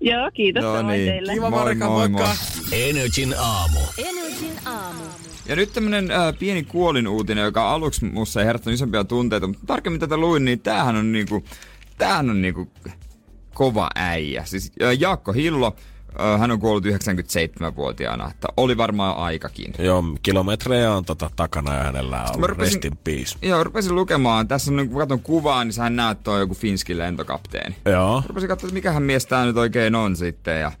Joo, kiitos No niin. teille. Kiva Moi, Marika, moi, moikka. moi. Energin aamu. Energin aamu. Ja nyt tämmönen äh, pieni kuolinuutinen, joka aluksi musta ei herättänyt isompia tunteita, mutta tarkemmin tätä luin, niin tämähän on niinku, tämähän on niinku kova äijä. Siis äh, Jaakko Hillo, äh, hän on kuollut 97-vuotiaana, että oli varmaan aikakin. Joo, kilometrejä on tota takana ja hänellä on ollut rupesin- rest in peace. Joo, rupesin lukemaan. Tässä on, kun katson kuvaa, niin sähän näet toi joku Finskin lentokapteeni. Joo. Rupesin katsoa, että mikähän mies tää nyt oikein on sitten. Ja,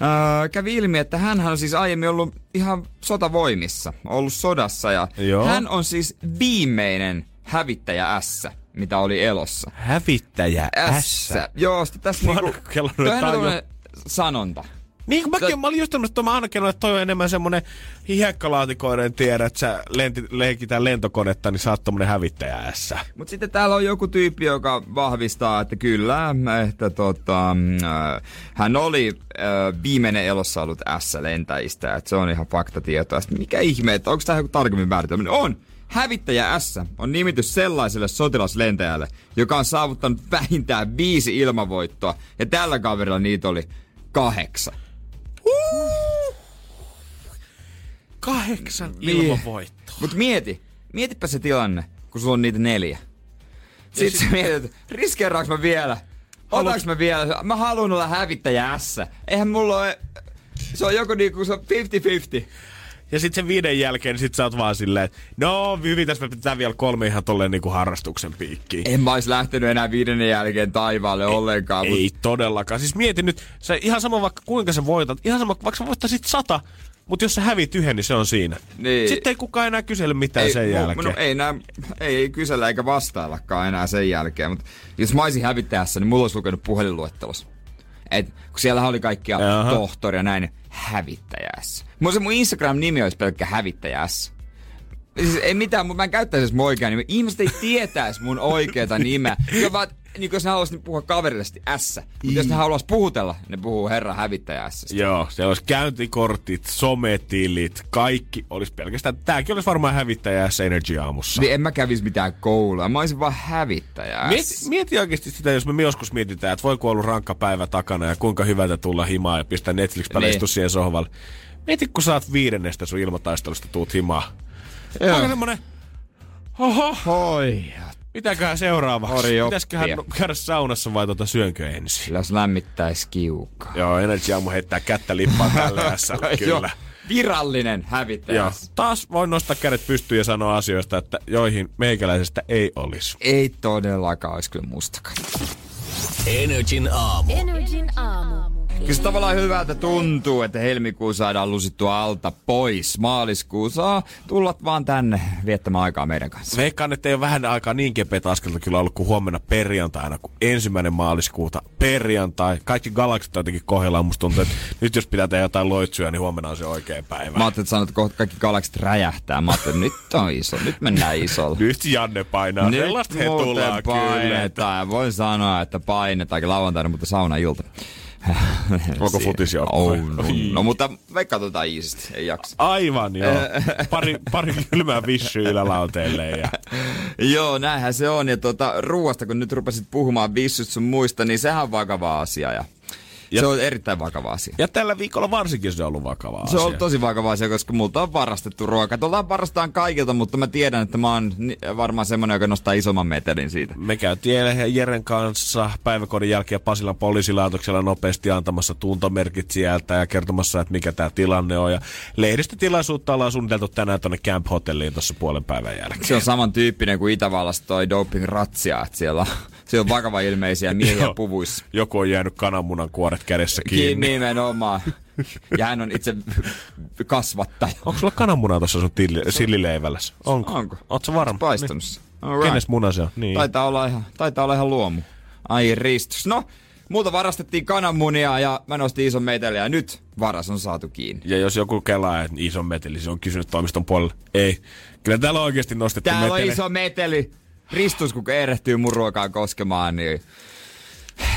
ää, kävi ilmi, että hän on siis aiemmin ollut ihan sotavoimissa, ollut sodassa. Ja Joo. hän on siis viimeinen hävittäjä S, mitä oli elossa. Hävittäjä S. Joo, sitten tässä niinku, että on sanonta. Niin kuin mäkin, Tö- mä olin just tämmöistä, mä aina kelannut, että toi on enemmän semmonen hiekkalaatikoiden tiedä, että sä lenti, leikitään lentokonetta, niin sä oot tommonen hävittäjä S. Mutta sitten täällä on joku tyyppi, joka vahvistaa, että kyllä, että tota, mm, äh, hän oli äh, viimeinen elossa ollut S-lentäjistä, että se on ihan faktatietoa. Sitten mikä ihme, että onko tämä joku tarkemmin määritelmä? On! Hävittäjä S on nimitys sellaiselle sotilaslentäjälle, joka on saavuttanut vähintään viisi ilmavoittoa, ja tällä kaverilla niitä oli kahdeksan. Kahdeksan Niin. ilmavoittoa. Mutta mieti, mietipä se tilanne, kun sulla on niitä neljä. Sitten sä mietit, että riskeeraanko mä vielä? Otanko mä vielä? Mä haluan olla hävittäjä S. Eihän mulla ole... Se on joko niinku se on 50-50. Ja sitten sen viiden jälkeen niin sit sä oot vaan silleen, että no hyvin tässä me pitää vielä kolme ihan tolleen niinku harrastuksen piikkiin. En mä ois lähtenyt enää viidennen jälkeen taivaalle ollenkaan. mut- Ei todellakaan. Siis mieti nyt, se ihan sama vaikka kuinka sä voitat, ihan sama vaikka sä voittaisit sata, mutta jos sä hävit yhden, niin se on siinä. Niin. Sitten ei kukaan enää kysele mitään ei, sen jälkeen. No, ei, nää, ei kysellä eikä vastaillakaan enää sen jälkeen. Mutta jos mä olisin hävittäjässä, niin mulla olisi lukenut puhelinluettelossa. Et, kun siellä oli kaikkia Jaha. tohtoria näin, hävittäjässä. Mun se mun Instagram-nimi olisi pelkkä hävittäjässä. Siis ei mitään, mutta mä en käyttäisi mun oikeaa nimeä. Ihmiset ei tietäisi mun oikeeta nimeä. Ja vaan, niin jos ne haluaisi puhua kaverillisesti S. Mutta jos ne haluaisi puhutella, ne puhuu herra hävittäjä S. Joo, siellä olisi käyntikortit, sometilit, kaikki olisi pelkästään. Tääkin olisi varmaan hävittäjä S Energy aamussa. Niin en mä kävisi mitään koulua. Mä olisin vaan hävittäjä S. Mieti, mieti oikeasti sitä, jos me joskus mietitään, että voi ollut rankka päivä takana ja kuinka hyvältä tulla himaa ja pistää Netflix-pelejä Niin. niin. siihen sohvalle. Mieti, kun saat viidennestä sun ilmataistelusta tuut himaa. Joo. Aika semmonen, oho, Hoi. Mitäköhän oppia. Pitäisiköhän käydä saunassa vai tuota syönkö ensin? Sillä jos lämmittäisi kiukaa. Joo, Energy Aamu heittää kättä lippaan Joo, kyllä. virallinen hävittäjä. Joo. Taas voin nostaa kädet pystyyn ja sanoa asioista, että joihin meikäläisestä ei olisi. Ei todellakaan olisi kyllä mustakaan. Energin aamu. Energin aamu. Kyllä se tavallaan hyvältä tuntuu, että helmikuu saadaan lusittua alta pois. Maaliskuu saa tulla vaan tänne viettämään aikaa meidän kanssa. Veikkaan, että ei ole vähän aikaa niin kepeät askelta kyllä ollut kuin huomenna perjantaina, kun ensimmäinen maaliskuuta perjantai. Kaikki galaksit on jotenkin kohdallaan. Musta tuntuu, että nyt jos pitää tehdä jotain loitsuja, niin huomenna on se oikea päivä. Mä ajattelin, että sanot, että kaikki galaksit räjähtää. Mä ajattelin, että nyt on iso, nyt mennään isolla. Nyt Janne painaa. Nyt Sellaista he tullaan kyllä. painetaan. Ja voin sanoa, että painetaan lauantaina, mutta saunailta. Koko futisjoukkue. Oh, no, no, mutta veikkaa tota iisisti, ei jaksa. Aivan, joo. Pari, pari kylmää vissyä ylälauteille. Ja... Joo, näinhän se on. Ja tuota, ruuasta, kun nyt rupesit puhumaan vissyt sun muista, niin sehän on vakava asia. Ja Ja, se on erittäin vakava asia. Ja tällä viikolla varsinkin se on ollut vakava asia. Se on tosi vakava asia, koska multa on varastettu ruokaa. Tuolta varastaan kaikilta, mutta mä tiedän, että mä oon varmaan semmonen, joka nostaa isomman metelin siitä. Me käytiin Jeren kanssa päiväkodin jälkeen Pasilan poliisilaitoksella nopeasti antamassa tuntomerkit sieltä ja kertomassa, että mikä tämä tilanne on. Ja lehdistötilaisuutta ollaan suunniteltu tänään tuonne Camp Hotelliin tuossa puolen päivän jälkeen. Se on samantyyppinen kuin Itävallassa toi doping ratsia, että siellä on se on vakava ilmeisiä miehiä puvuissa. Joku on jäänyt kananmunan kuoret kädessä kiinni. Ki- nimenomaan. Ja hän on itse kasvattaja. Onko sulla kananmuna tuossa sun tilli, sillileivällässä? Onko? Onko? Ootko varma? Paistunut niin. right. Kenes muna se on? Niin. Taitaa olla ihan, taitaa olla ihan luomu. Ai ristus. No, Multa varastettiin kananmunia ja mä nostin ison meteliä ja nyt varas on saatu kiinni. Ja jos joku kelaa, että ison meteli, se on kysynyt toimiston puolelle. Ei. Kyllä täällä on oikeasti nostettu Täällä meteli. on iso meteli. Ristus, kun erehtyy mun ruokaan koskemaan, niin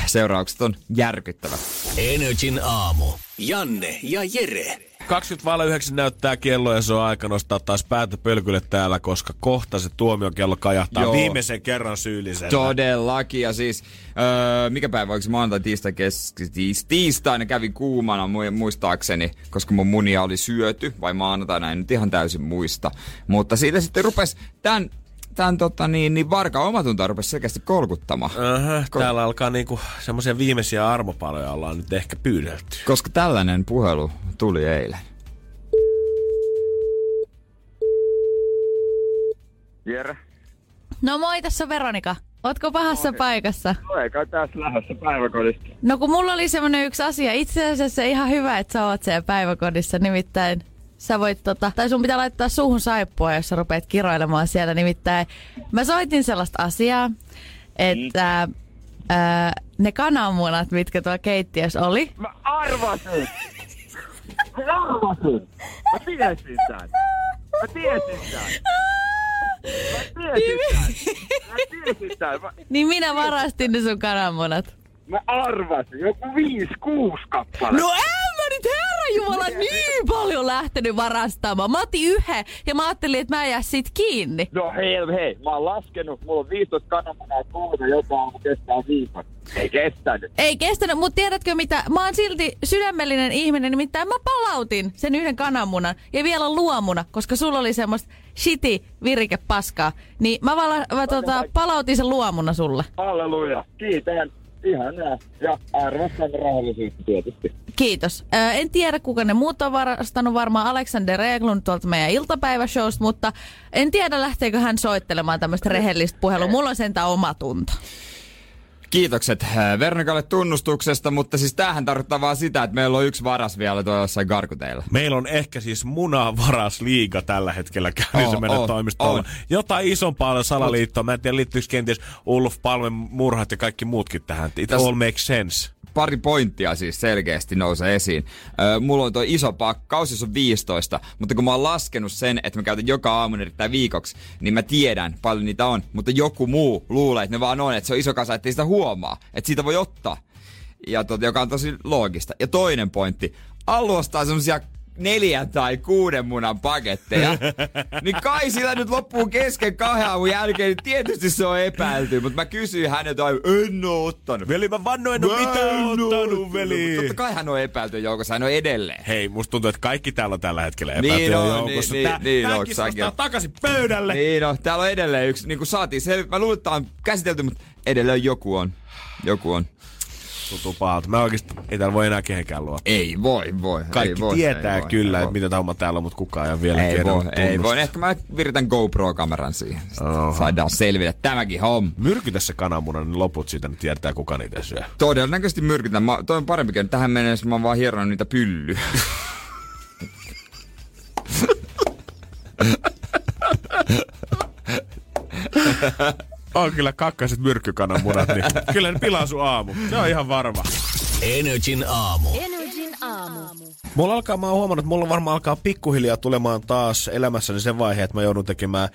seuraukset on järkyttävät. Energin aamu. Janne ja Jere. 20 vailla 9 näyttää kello ja se on aika nostaa taas päätä pölkylle täällä, koska kohta se tuomiokello kajahtaa Joo. viimeisen kerran syyllisenä. Todellakin ja siis, öö, mikä päivä, oliko maanantai, tiistai, keski, tiis, tiistaina kävi kuumana muistaakseni, koska mun munia oli syöty, vai maanantaina, en nyt ihan täysin muista. Mutta siitä sitten rupesi tämän tämän tota, niin, niin varka omatuntoa rupesi selkeästi kolkuttamaan. Uh-huh. Kol- Täällä alkaa niinku semmoisia viimeisiä armopaloja ollaan nyt ehkä pyydelty. Koska tällainen puhelu tuli eilen. Jere. No moi, tässä on Veronika. Ootko pahassa moi. paikassa? No eikä tässä lähdössä päiväkodista. No kun mulla oli semmonen yksi asia. Itse asiassa ihan hyvä, että sä oot siellä päiväkodissa. Nimittäin sä voit tota, tai sun pitää laittaa suuhun saippua, jos sä rupeat kiroilemaan siellä. Nimittäin mä soitin sellaista asiaa, että mm. ää, ne kananmunat, mitkä tuolla keittiössä oli. Mä arvasin! Mä arvasin! Mä tiesin tän! Mä tiesin tän! Mä tiesin! Mä tiesin tän! Mä... Niin minä varastin ne sun kananmunat. Mä arvasin, joku viisi, kuusi kappaletta. No mä nyt herra Jumala niin paljon lähtenyt varastamaan. Mä otin yhden ja mä ajattelin, että mä en jää sit kiinni. No hei, hei, mä oon laskenut, mulla on 15 kananmunaa kolme, joka aamu kestää viikon. Ei kestänyt. Ei kestänyt, mutta tiedätkö mitä? Mä oon silti sydämellinen ihminen, nimittäin mä palautin sen yhden kananmunan ja vielä luomuna, koska sulla oli semmoista shiti virike paskaa. Niin mä, vala, mä tota, palautin sen luomuna sulle. Halleluja, kiitän ihanaa. Ja arvostan rahallisuutta tietysti. Kiitos. Ö, en tiedä, kuka ne muut on varastanut. Varmaan Alexander Reglund tuolta meidän iltapäiväshowsta, mutta en tiedä, lähteekö hän soittelemaan tämmöistä rehellistä puhelua. Mulla on sentään oma tunto. Kiitokset äh, Vernikalle tunnustuksesta, mutta siis tämähän tarkoittaa vaan sitä, että meillä on yksi varas vielä tuolla jossain garkuteilla. Meillä on ehkä siis munavaras liiga tällä hetkellä käynnissä oh, meidän oh, toimistolla. Oh. Jotain isompaa salaliittoa. Mä en tiedä, liittyykö kenties Ulf Palmen murhat ja kaikki muutkin tähän. It Täs... all makes sense pari pointtia siis selkeästi nousee esiin. Öö, mulla on tuo iso pakkaus, jos on 15, mutta kun mä oon laskenut sen, että mä käytän joka aamu erittäin viikoksi, niin mä tiedän paljon niitä on, mutta joku muu luulee, että ne vaan on, että se on iso kasa, ettei sitä huomaa, että siitä voi ottaa. Ja tot, joka on tosi loogista. Ja toinen pointti, aluostaa semmosia neljän tai kuuden munan paketteja, niin kai sillä nyt loppuu kesken kahden aamun jälkeen, niin tietysti se on epäilty, mutta mä kysyin hänet, että en oo ottanut. Veli, mä vannoin, en oo mitään ottanut, veli. Totta kai hän on epäilty joukossa, hän on edelleen. Hei, musta tuntuu, että kaikki täällä on tällä hetkellä epäilty niin on, joukossa. Niin, Tää, niin, niin, on, takaisin pöydälle. Niin no, täällä on edelleen yksi, niin kuin saatiin sel- mä luulen, että on käsitelty, mutta edelleen joku on. Joku on tuntuu pahalta. Mä oikeesti, ei täällä voi enää kehenkään luottaa. Ei voi, voi. Kaikki ei voi, tietää ei kyllä, että mitä tauma täällä on, mutta kukaan ei vielä ei voi, ei voi. Ehkä mä viritän GoPro-kameran siihen. Saadaan selvitä tämäkin homma. Myrkytä se kananmuna, niin loput siitä niin tietää, kuka niitä syö. Todennäköisesti myrkytän. Mä, toi on parempi, että tähän mennessä mä oon vaan hieronnut niitä pyllyä. on kyllä kakkaset myrkkykananmunat, niin kyllä ne pilaa sun aamu. Se on ihan varma. Energin aamu. Energin aamu. Mulla alkaa, mä oon huomannut, että mulla varmaan alkaa pikkuhiljaa tulemaan taas elämässäni se vaihe, että mä joudun tekemään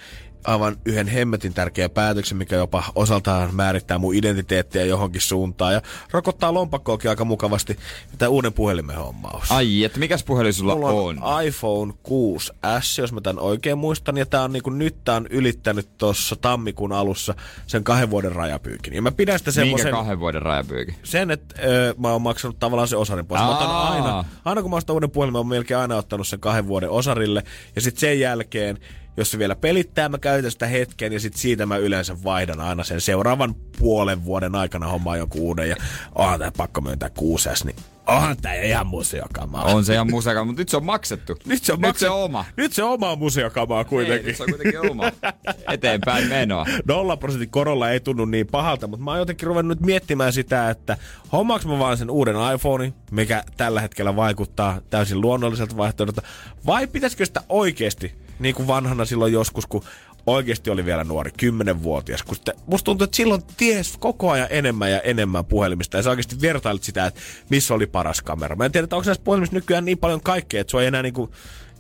aivan yhden hemmetin tärkeä päätöksen, mikä jopa osaltaan määrittää mun identiteettiä johonkin suuntaan ja rokottaa lompakkoakin aika mukavasti tämä uuden puhelimen hommaus. Ai, että mikäs puhelin sulla Mulla on, on? iPhone 6S, jos mä tämän oikein muistan, ja tää on niinku, nyt tää on ylittänyt tuossa tammikuun alussa sen kahden vuoden rajapyykin. Ja mä pidän sitä Minkä semmoisen... kahden vuoden rajapyykin? Sen, että ö, mä oon maksanut tavallaan sen osarin pois. Mä otan aina, aina kun mä ostan uuden puhelimen, mä oon melkein aina ottanut sen kahden vuoden osarille. Ja sitten sen jälkeen, jos se vielä pelittää, mä käytän sitä hetken ja sitten siitä mä yleensä vaihdan aina sen seuraavan puolen vuoden aikana hommaa joku uuden. Ja onhan tää pakko myöntää 6S, niin onhan tää ihan museokamaa. On se ihan museka, mutta nyt se on maksettu. Nyt se on, nyt maksettu. se on oma. Nyt se on omaa museokamaa Ei, kuitenkin. nyt se on kuitenkin oma. Eteenpäin menoa. Nolla prosentin korolla ei tunnu niin pahalta, mutta mä oon jotenkin ruvennut miettimään sitä, että hommaaks mä vaan sen uuden iPhone, mikä tällä hetkellä vaikuttaa täysin luonnolliselta vaihtoehdolta, vai pitäisikö sitä oikeasti, niin kuin vanhana silloin joskus, kun oikeasti oli vielä nuori, 10-vuotias, kun sitten, musta tuntuu, että silloin ties koko ajan enemmän ja enemmän puhelimista, ja sä oikeasti vertailit sitä, että missä oli paras kamera. Mä en tiedä, että onko näissä puhelimissa nykyään niin paljon kaikkea, että sua ei enää niinku,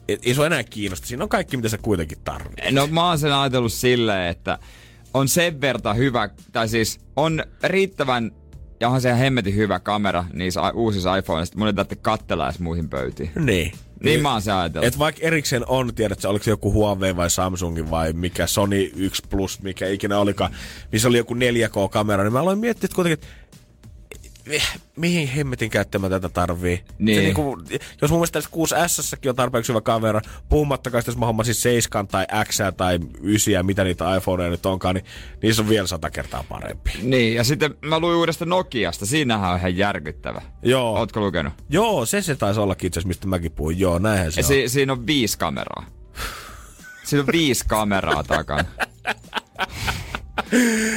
et- ei sua enää kiinnosta. Siinä on kaikki, mitä sä kuitenkin tarvitset. No mä oon sen ajatellut silleen, että on sen verta hyvä, tai siis on riittävän, ja onhan se ihan hemmetin hyvä kamera niissä uusissa iPhoneissa, että mun ei tarvitse katsella edes muihin pöytiin. Niin. Niin mä oon sen ajatellut. Et vaikka erikseen on, tiedätkö, oliko se joku Huawei vai Samsungin vai mikä Sony 1 Plus, mikä ikinä olikaan, missä oli joku 4K-kamera, niin mä aloin miettiä, että kuitenkin, että mihin hemmetin käyttämään tätä tarvii. Niin. Se niinku, jos mun mielestä tässä 6S on tarpeeksi hyvä kamera, puhumattakaan jos mä hommasin 7 tai X tai 9, mitä niitä iPhoneja nyt onkaan, niin niissä on vielä sata kertaa parempi. Niin, ja sitten mä luin uudesta Nokiasta. Siinähän on ihan järkyttävä. Joo. Ootko lukenut? Joo, se se taisi olla itse asiassa, mistä mäkin puhuin. Joo, näinhän se Ja on. si- siinä on viisi kameraa. Siinä on viisi kameraa takana.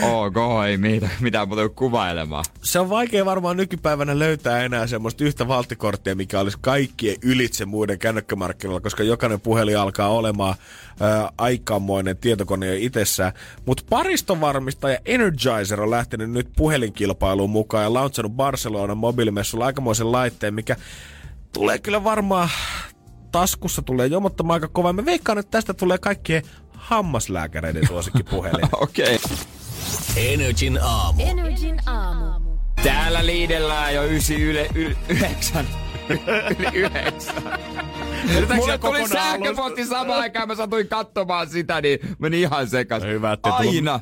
Ok, ei mitä, mitään muuta kuin kuvailemaan. se on vaikea varmaan nykypäivänä löytää enää semmoista yhtä valttikorttia, mikä olisi kaikkien ylitse muiden kännykkämarkkinoilla, koska jokainen puhelin alkaa olemaan ää, aikamoinen tietokone jo itsessään. Mutta paristovarmistaja Energizer on lähtenyt nyt puhelinkilpailuun mukaan ja launchannut Barcelonan mobiilimessulla aikamoisen laitteen, mikä tulee kyllä varmaan taskussa tulee jomottamaan aika kova. Mä veikkaan, että tästä tulee kaikkien hammaslääkäreiden suosikkipuhelin. Okei. Okay. Energin aamu. Energin aamu. Täällä liidellään jo ysi yle, yle, yhdeksän. Yli yhdeksän. Mulle tuli sähköposti samaan aikaan, mä satuin katsomaan sitä, niin meni ihan sekas. Hyvä, ettei tullut- Aina.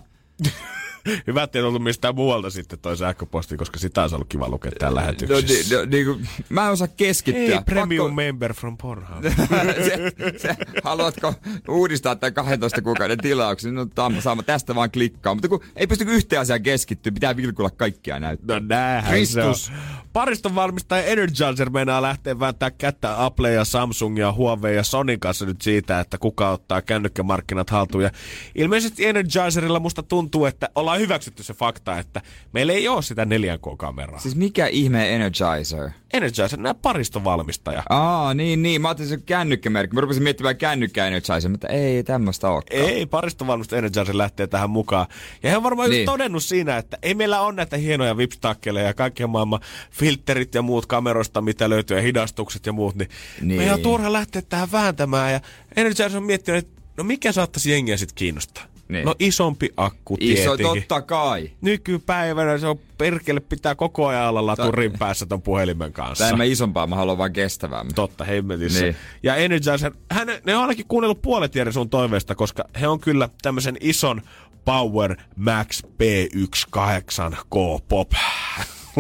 Hyvä, ettei ollut mistään muualta sitten toi sähköposti, koska sitä olisi ollut kiva lukea täällä No, lähetyksessä. ni, no, niinku, mä en osaa keskittyä. Hey, premium member from Pornhub. se, se, haluatko uudistaa tämän 12 kuukauden tilauksen? No tam, saama tästä vaan klikkaa. Mutta kun ei pysty yhteen asiaan keskittyä, pitää vilkulla kaikkia näyttää. No näähän Kristus. se on. Pariston valmistaja Energizer meinaa lähteä vääntää kättä Apple ja Samsung ja Huawei ja Sonin kanssa nyt siitä, että kuka ottaa kännykkämarkkinat haltuun. Ja ilmeisesti Energizerilla musta tuntuu, että ollaan hyväksytty se fakta, että meillä ei ole sitä 4K-kameraa. Siis mikä ihme Energizer? Energizer, nämä pariston valmistaja. Aa, niin, niin. Mä ajattelin se kännykkämerkki. Mä rupesin miettimään kännykkä Energizer, mutta ei tämmöistä olekaan. Ei, paristovalmista Energizer lähtee tähän mukaan. Ja he on varmaan Niin. todennut siinä, että ei meillä ole näitä hienoja vipstakkeleja ja kaikkien maailman filterit ja muut kameroista, mitä löytyy, ja hidastukset ja muut, niin, Niin. meidän on turha lähteä tähän vääntämään. Ja Energizer on miettinyt, että no mikä saattaisi jengiä sitten kiinnostaa? Niin. No isompi akku Iso, tietenkin. totta kai. Nykypäivänä se on perkele pitää koko ajan olla laturin päässä ton puhelimen kanssa. Tai en mä isompaa, mä haluan vaan kestävämmän. Totta, hemmetissä. Niin. Ja Energizer, hän, ne on ainakin kuunnellut puolet Jere sun toiveesta, koska he on kyllä tämmöisen ison Power Max P18K Pop.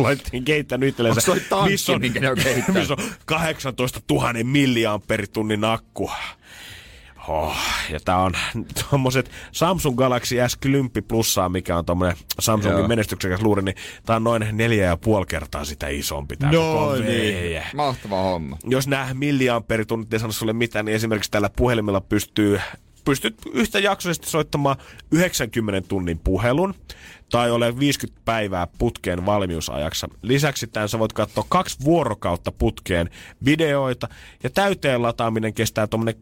Laittiin keittänyt itsellensä. Onks toi tankki, minkä ne on kehittänyt? missä on 18 000 milliamperitunnin akku. Oh, ja tää on tommoset Samsung Galaxy S10 plussaa, mikä on tommonen Samsungin Joo. menestyksekäs luuri, niin tää on noin neljä ja puoli kertaa sitä isompi tää koko veije Mahtava homma. jos nämä milliamperitunnit ei sano sulle mitään, niin esimerkiksi tällä puhelimella pystyy pystyt yhtä jaksoisesti soittamaan 90 tunnin puhelun tai ole 50 päivää putkeen valmiusajaksa. Lisäksi tämän sä voit katsoa kaksi vuorokautta putkeen videoita ja täyteen lataaminen kestää tuommoinen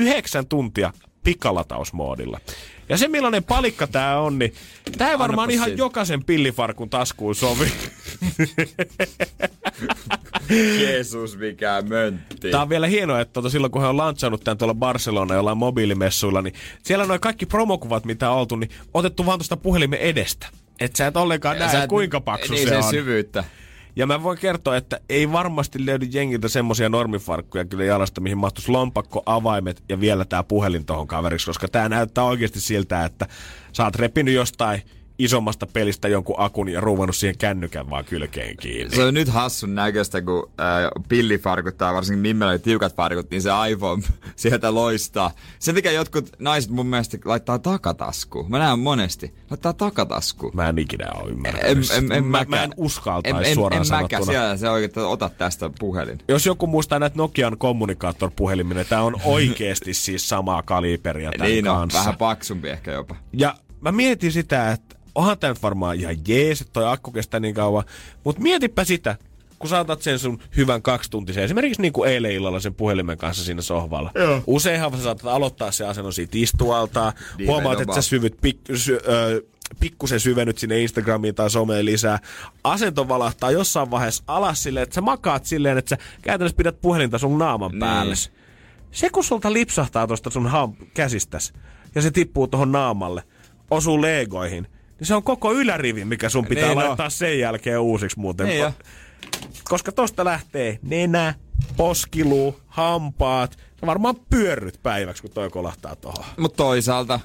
8-9 tuntia pikalatausmoodilla. Ja se millainen palikka tää on, niin tää ei varmaan Annapas ihan siitä. jokaisen pillifarkun taskuun sovi. Jeesus, mikä möntti. Tää on vielä hienoa, että tota, silloin kun he on lantsannut tämän tuolla Barcelona jollain mobiilimessuilla, niin siellä noin kaikki promokuvat, mitä on oltu, niin otettu vaan tuosta puhelimen edestä. Että sä et ollenkaan näe, et, kuinka paksu niin se on. syvyyttä. Ja mä voin kertoa, että ei varmasti löydy jengiltä semmosia normifarkkuja kyllä jalasta, mihin mahtuisi lompakko, avaimet ja vielä tää puhelin tohon kaveriksi, koska tää näyttää oikeasti siltä, että sä oot repinyt jostain isommasta pelistä jonkun akun ja ruuvannut siihen kännykän vaan kylkeen kiinni. Se on nyt hassun näköistä, kun äh, pillifarkut tai varsinkin Mimmellä tiukat farkut, niin se iPhone sieltä loistaa. Se mikä jotkut naiset mun mielestä laittaa takataskuun. Mä näen monesti. Laittaa takataskuun. Mä en ikinä ole ymmärtänyt. En, en, en, mä, mä en uskaltaisi en, suoraan en, en sanottuna. Siellä se oikein, että ota tästä puhelin. Jos joku muistaa näitä Nokian kommunikaattorpuhelimia, niin tää on oikeesti siis samaa kaliberia tämän niin on, kanssa. vähän paksumpi ehkä jopa. Ja mä mietin sitä, että onhan tämä nyt varmaan ihan jees, että toi akku kestää niin kauan. Mutta mietipä sitä, kun saatat sen sun hyvän kaksituntisen, esimerkiksi niin kuin eilen illalla sen puhelimen kanssa siinä sohvalla. Joo. Useinhan sä saatat aloittaa se asennon siitä istualta, Niin, huomaat, että sä syvyt pik- sy- ö, pikkusen syvennyt sinne Instagramiin tai someen lisää. Asento valahtaa jossain vaiheessa alas silleen, että sä makaat silleen, että sä käytännössä pidät puhelinta sun naaman Niin. päälle. Se kun sulta lipsahtaa tuosta sun ham- käsistäs ja se tippuu tuohon naamalle, osuu legoihin, niin se on koko ylärivi, mikä sun pitää Niin laittaa sen jälkeen uusiksi muuten. Niin. Koska tosta lähtee nenä, poskiluu, hampaat. Sä varmaan pyörryt päiväksi, kun toi kolahtaa tohon. Mutta toisaalta,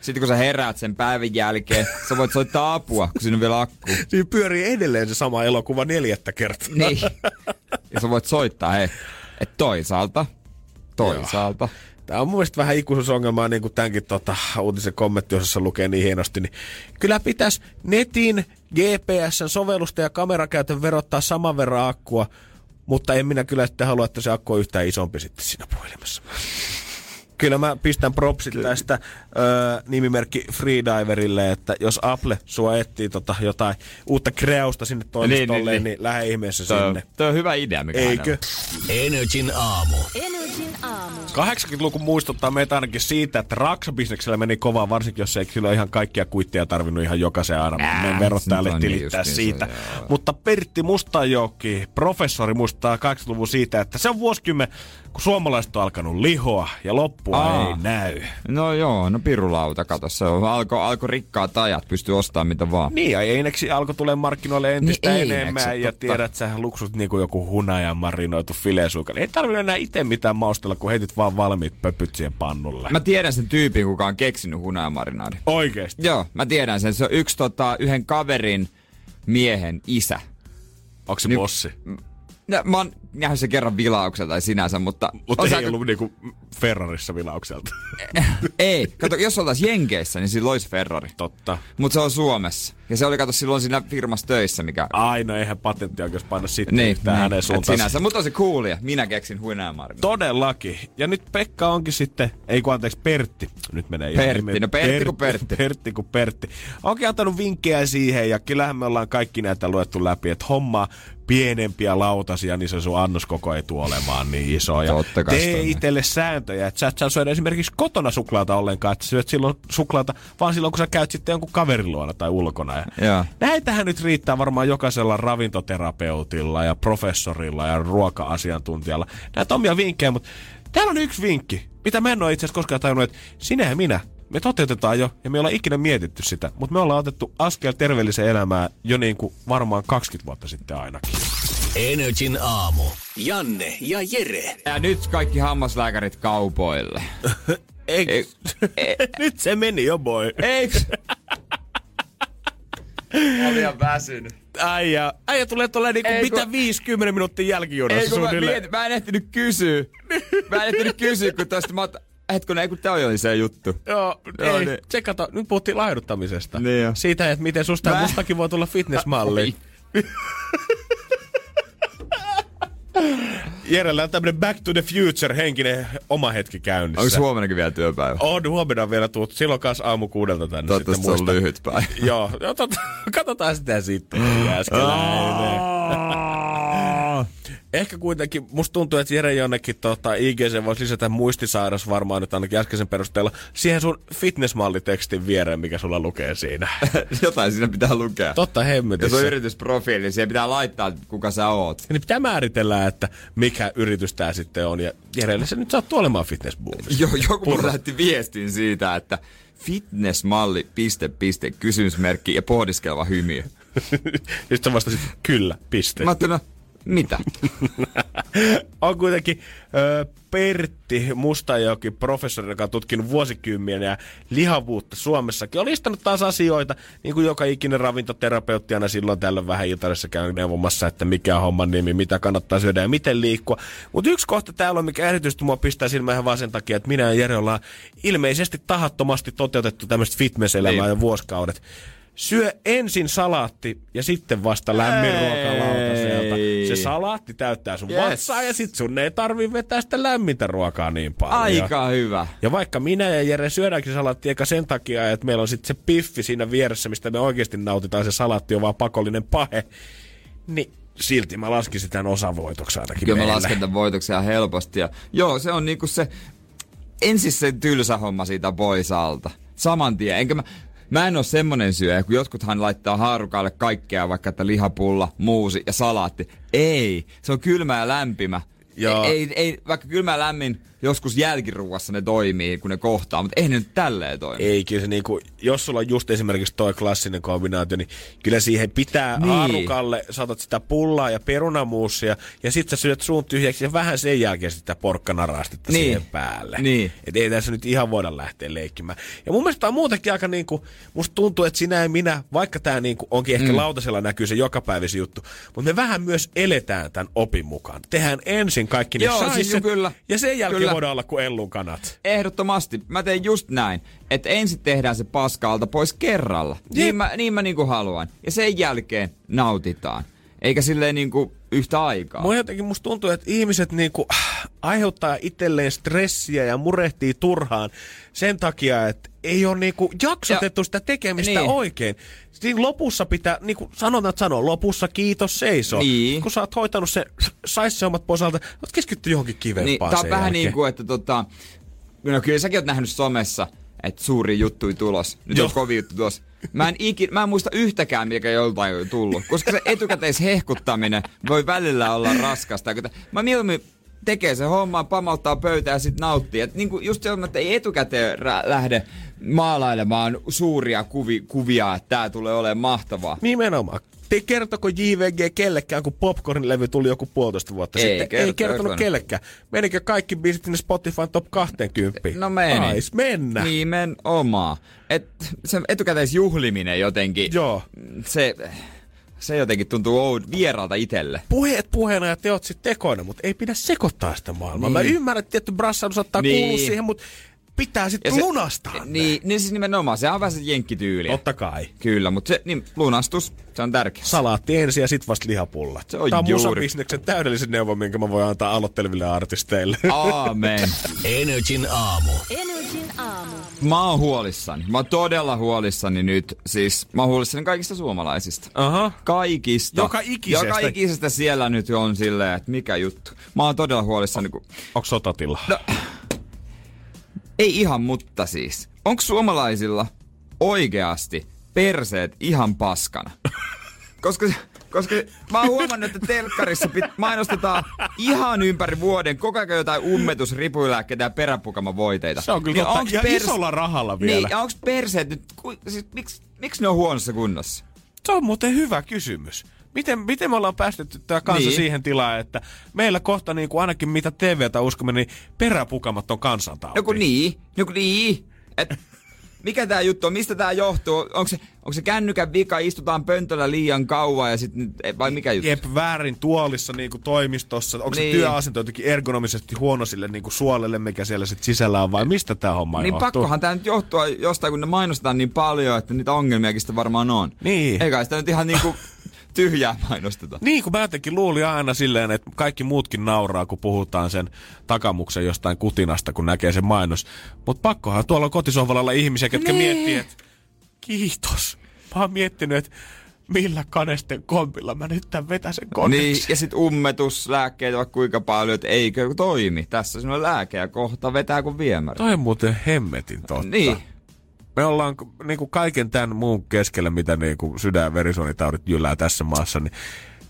sitten kun sä heräät sen päivän jälkeen, sä voit soittaa apua, kun siinä on vielä akku. Siinä pyörii edelleen se sama elokuva neljättä kertaa. Niin. Ja sä voit soittaa, hei. Et toisaalta, toisaalta. Tämä on mun mielestä vähän ikuisuusongelmaa, niin kuin tämänkin tota, uutisen kommenttiosassa lukee niin hienosti. Niin kyllä pitäisi netin, GPS-sovellusta ja kamerakäytön verottaa saman verran akkua, mutta en minä kyllä sitten halua, että se akku on yhtään isompi sitten siinä puhelimessa. Kyllä mä pistän propsit tästä ö, nimimerkki Freediverille, että jos Apple sua etsii tota jotain uutta kreusta sinne toimistolle, niin, niin, niin, niin lähde ihmeessä Toi, sinne. toi on hyvä idea, mikä Eikö? Energin aamu. Energin aamu. 80-luku muistuttaa meitä ainakin siitä, että raksabisneksellä meni kovaa, varsinkin jos ei kyllä ihan kaikkia kuitteja tarvinnut ihan jokaisen aina Ää, meidän verottajalle niin tilittää justiinsa, siitä. joo. Mutta Pertti Mustajoki, professori, muistaa 80-luvun siitä, että se on vuosikymmen, kun suomalaiset on alkanut lihoa ja loppua Aa. ei näy. No joo, no pirulauta, kato, se on, alko, alko rikkaat ajat, pystyy ostamaan mitä vaan. Niin, ja Eineksi alkoi tulee markkinoille entistä Niin, niin Eineksi, enemmän, ja totta. tiedät sä luksut niin kuin joku hunajan marinoitu filesuuka. Ei tarvitse enää itse mitään maustella, kun heitit vaan valmiit pöpyt siihen pannulle. Mä tiedän sen tyypin, kuka on keksinyt hunajamarinadin. Oikeesti. Joo, mä tiedän sen. Se on yksi tota, yhden kaverin miehen isä. Onko se Niin- bossi? No, mä oon nähnyt se kerran vilaukselta sinänsä, mutta... Mutta ei se aika- ollut niinku Ferrarissa vilaukselta. Ei, kato, jos oltais Jenkeissä, niin sillä olisi Ferrari. Totta. Mutta se on Suomessa. Ja se oli, kato, silloin siinä firmassa töissä, mikä... Aina eihän patenttioikeus paina sitten niin, yhtään hänen et suuntaan. sinänsä. Mutta on se coolia. Minä keksin huinajamarinadin. Todellakin. Ja nyt Pekka onkin sitten, ei kun anteeksi Pertti. Nyt menee ihan Pertti, nimen- no Pertti kuin Pertti. Pertti kuin Pertti. Onkin antanut vinkkejä siihen ja kyllähän me ollaan kaikki näitä luettu läpi, että hommaa pienempiä lautasia, niin se sun annoskoko ei tule olemaan niin iso. Ja tee itselle sääntöjä, että sä et saa syödä esimerkiksi kotona suklaata ollenkaan, että sä syöt silloin suklaata, vaan silloin kun sä käyt sitten jonkun kaverin luona tai ulkona. Ja Joo. Näitähän nyt riittää varmaan jokaisella ravintoterapeutilla ja professorilla ja ruoka-asiantuntijalla. Näitä omia vinkkejä, mutta täällä on yksi vinkki, mitä mä en ole itse asiassa koskaan tajunnut, että sinä ja minä, me toteutetaan jo ja me ollaan ikinä mietitty sitä, mutta me ollaan otettu askel terveelliseen elämään jo niin kuin varmaan 20 vuotta sitten ainakin. Energin aamu. Janne ja Jere. Ja nyt kaikki hammaslääkärit kaupoille. Eikö? Ei- nyt se meni jo, boy. Eiks? Mä ihan väsynyt. Äijä, äijä tulee tuolla niinku Ei, kun- mitä 50 minuuttia jälkijunassa mä, suunnilleen. mietin, mä en ehtinyt kysyä. Mä en ehtinyt kysyä, kun tosta mä oot... Hetkonen, ei kun toi oli se juttu. Joo, Joo, ei. niin. Tsekata, nyt puhuttiin laiduttamisesta. Niin jo. Siitä, että miten susta Mä- mustakin voi tulla fitnessmalli. Jerellä on tämmönen Back to the Future henkinen oma hetki käynnissä. Onko huomennakin vielä työpäivä? On, huomenna vielä tuut. Silloin kanssa aamu kuudelta tänne Toivottavasti se sitten on muista. lyhyt päivä. Joo, joo tot, katsotaan sitä sitten. Jääskeläinen. Ehkä kuitenkin, musta tuntuu, että Jere jonnekin tota, IGC voisi lisätä muistisairas varmaan nyt ainakin äskeisen perusteella siihen sun fitnessmallitekstin viereen, mikä sulla lukee siinä. Jotain siinä pitää lukea. Totta hemmetissä. Jos on yritysprofiili, niin siihen pitää laittaa, kuka sä oot. Niin pitää määritellä, että mikä yritys tää sitten on. Ja Jerelle se nyt sattuu olemaan fitnessboomissa. Jo, joku mun lähetti viestin siitä, että fitnessmalli, piste, piste, kysymysmerkki ja pohdiskeleva hymiö. Sitten vastasit, kyllä, piste. Mä ajattelin, no, mitä? on kuitenkin ö, Pertti Mustajoki, professori, joka on tutkinut vuosikymmeniä lihavuutta Suomessakin. On listannut taas asioita, niin kuin joka ikinen ravintoterapeutti aina silloin tällöin vähän iltaisessa käy neuvomassa, että mikä on homman nimi, mitä kannattaa syödä ja miten liikkua. Mutta yksi kohta täällä on, mikä erityisesti mua pistää silmään vaan sen takia, että minä ja Jere ollaan ilmeisesti tahattomasti toteutettu tämmöistä fitness-elämää niin. jo vuosikaudet syö ensin salaatti ja sitten vasta lämmin ruoka lautaselta. Se salaatti täyttää sun yes. vatsaa ja sit sun ei tarvi vetää sitä lämmintä ruokaa niin paljon. Aika hyvä. Ja vaikka minä ja Jere syödäänkin salaatti eikä sen takia, että meillä on sitten se piffi siinä vieressä, mistä me oikeasti nautitaan, se salaatti on vaan pakollinen pahe, niin silti mä laskisin tämän osavoitoksi ainakin Kyllä meille. mä lasken tämän voitoksia helposti. Ja, joo, se on niinku se, ensin se tylsä homma siitä pois alta. Saman tien. Enkä mä, Mä en oo semmonen syöjä, kun jotkuthan laittaa haarukalle kaikkea, vaikka että lihapulla, muusi ja salaatti. Ei, se on kylmä ja lämpimä. Joo. Ei, ei, vaikka kylmä ja lämmin, joskus jälkiruuassa ne toimii, kun ne kohtaa, mutta ei ne nyt tälleen toimi. Ei, kyllä se niinku, jos sulla on just esimerkiksi toi klassinen kombinaatio, niin kyllä siihen pitää niin. aarukalle, saatat sitä pullaa ja perunamuusia, ja sit sä syöt suun tyhjäksi ja vähän sen jälkeen sitä porkkanarastetta niin. siihen päälle. Niin. Et ei tässä nyt ihan voida lähteä leikkimään. Ja mun mielestä on muutenkin aika niinku, musta tuntuu, että sinä ja minä, vaikka tämä niinku onkin ehkä mm. lautasella näkyy se jokapäiväisen juttu, mutta me vähän myös eletään tämän opin mukaan. Tehdään ensin kaikki ne Joo, siis kyllä. ja sen jälkeen kyllä voidaan olla kuin ellun kanat. Ehdottomasti. Mä teen just näin, että ensin tehdään se paskaalta pois kerralla. Niin mä, niin mä niinku haluan. Ja sen jälkeen nautitaan. Eikä silleen niinku yhtä aikaa. Mua jotenkin musta tuntuu, että ihmiset niinku aiheuttaa itselleen stressiä ja murehtii turhaan sen takia, että ei ole niinku jaksotettu ja, sitä tekemistä niin. oikein. Siinä lopussa pitää, niin kuin sanotaan sanoa, lopussa kiitos seiso. Niin. Kun sä oot hoitanut se, sais se omat pois alta, oot keskitty johonkin kivempaan niin, Tää on vähän jälkeen. niin kuin, että tota, no kyllä säkin oot nähnyt somessa, että suuri juttu tulos. Nyt Joo. on kovin juttu tulos. Mä en, ikin, mä en muista yhtäkään, mikä joltain on tullut. Koska se etukäteishehkuttaminen voi välillä olla raskasta. Mä mieluummin tekee se homma, pamauttaa pöytää ja sitten nauttii. Et niinku just se, että ei etukäteen rä- lähde maalailemaan suuria kuvi, kuvia, että tämä tulee olemaan mahtavaa. Nimenomaan. Te kertoko JVG kellekään, kun Popcorn-levy tuli joku puolitoista vuotta ei, sitten? Ei kertonut kellekään. Menikö kaikki biisit sinne Spotify Top 20? No meni. Ais mennä. Nimenomaan. Et se etukäteisjuhliminen jotenkin. Joo. Se, se jotenkin tuntuu oud, vieraalta itselle. Puheet puheena ja teot sitten tekoina, mutta ei pidä sekoittaa sitä maailmaa. Niin. Mä ymmärrän, että tietty brassailus saattaa niin. kuulua siihen, mutta pitää sitten lunastaa. Niin, niin siis nimenomaan, se on vähän se jenkkityyli. Totta kai. Kyllä, mutta se niin, lunastus, se on tärkeä. Salaatti ensin ja sit vasta lihapullat. Se on Tämä on juuri. musabisneksen täydellisen neuvo, minkä mä voin antaa aloitteleville artisteille. Aamen. Energin aamu. Energin aamu. Mä oon huolissani. Mä oon todella huolissani nyt. Siis mä oon huolissani kaikista suomalaisista. Aha. Kaikista. Joka ikisestä. Joka ikisestä siellä nyt on silleen, että mikä juttu. Mä oon todella huolissani. Kun... Onko sotatila? No, ei ihan, mutta siis. Onko suomalaisilla oikeasti perseet ihan paskana? Koska, koska mä oon huomannut, että telkkarissa pit, mainostetaan ihan ympäri vuoden koko ajan jotain ummetus, ripulääkkeitä ja peräpukama-voiteita. Se on kyllä niin totta. onks Ja isolla rahalla vielä. Niin, ja onks perseet nyt, ku, siis, miksi, miksi ne on huonossa kunnossa? Se on muuten hyvä kysymys. Miten, miten me ollaan päästetty tämä kansa Niin. siihen tilaan, että meillä kohta niin kuin ainakin mitä TVtä uskomme, niin peräpukamat on kansantauti. Kun niin, kun niin. Et, mikä tää juttu on, mistä tää johtuu? Onko se, onko se kännykän vika, istutaan pöntöllä liian kauan ja sitten, vai mikä juttu? Jep, väärin tuolissa niin kuin toimistossa. Onko niin. Niin. se työasento jotenkin ergonomisesti huono sille niin kuin suolelle, mikä siellä sitten sisällä on, vai mistä tämä homma Niin johtuu? pakkohan tää nyt johtua jostain, kun ne mainostetaan niin paljon, että niitä ongelmiakin sitä varmaan on. Niin. Eikä sitä nyt ihan niinku tyhjää mainosteta. Niin, kun mä jotenkin luulin aina silleen, että kaikki muutkin nauraa, kun puhutaan sen takamuksen jostain kutinasta, kun näkee sen mainos. Mutta pakkohan tuolla on kotisohvalla ihmisiä, ketkä Nee. miettii, että kiitos. Mä oon miettinyt, että millä kanesten kompilla mä nyt tämän vetäsen koneeksi. Niin, ja sit ummetuslääkkeitä vaikka kuinka paljon, että eikö toimi. Tässä sinulla lääke ja kohta vetää kuin viemäri. Toi on muuten hemmetin totta. Niin. Me ollaan niin kuin kaiken tämän muun keskellä, mitä niin kuin sydän- ja verisuonitaudit jyllää tässä maassa, niin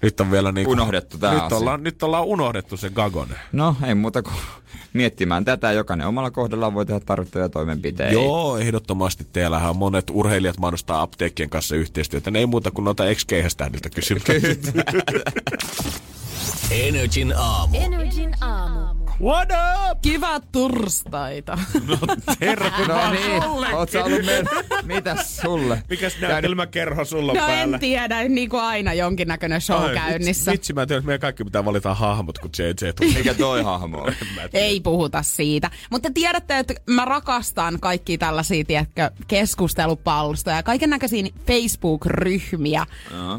nyt on vielä niin kuin, Unohdettu tää nyt asia. ollaan, nyt ollaan unohdettu se Gagone. No, ei muuta kuin miettimään tätä. Jokainen omalla kohdallaan voi tehdä tarvittavia toimenpiteitä. Joo, ehdottomasti teillähän on monet urheilijat mahdostaa apteekkien kanssa yhteistyötä. Ne ei muuta kuin noita ex-keihästähdiltä kysymään. Energin aamu. Energin aamu. What up? Kiva torstaita. No terve No vaan niin, sullekin. oot sä ollut meillä? Mitäs sulle? Mikäs näytelmäkerho sulla on No päällä? en tiedä, niin kuin aina jonkinnäköinen show Ai, käynnissä. Vitsi, mä tiedän, että meidän kaikki pitää valita hahmot, kun JJ tuli. Mikä toi hahmo on? Ei puhuta siitä. Mutta tiedätte, että mä rakastan kaikki tällaisia, tiedätkö, keskustelupalstoja ja kaiken näköisiä Facebook-ryhmiä,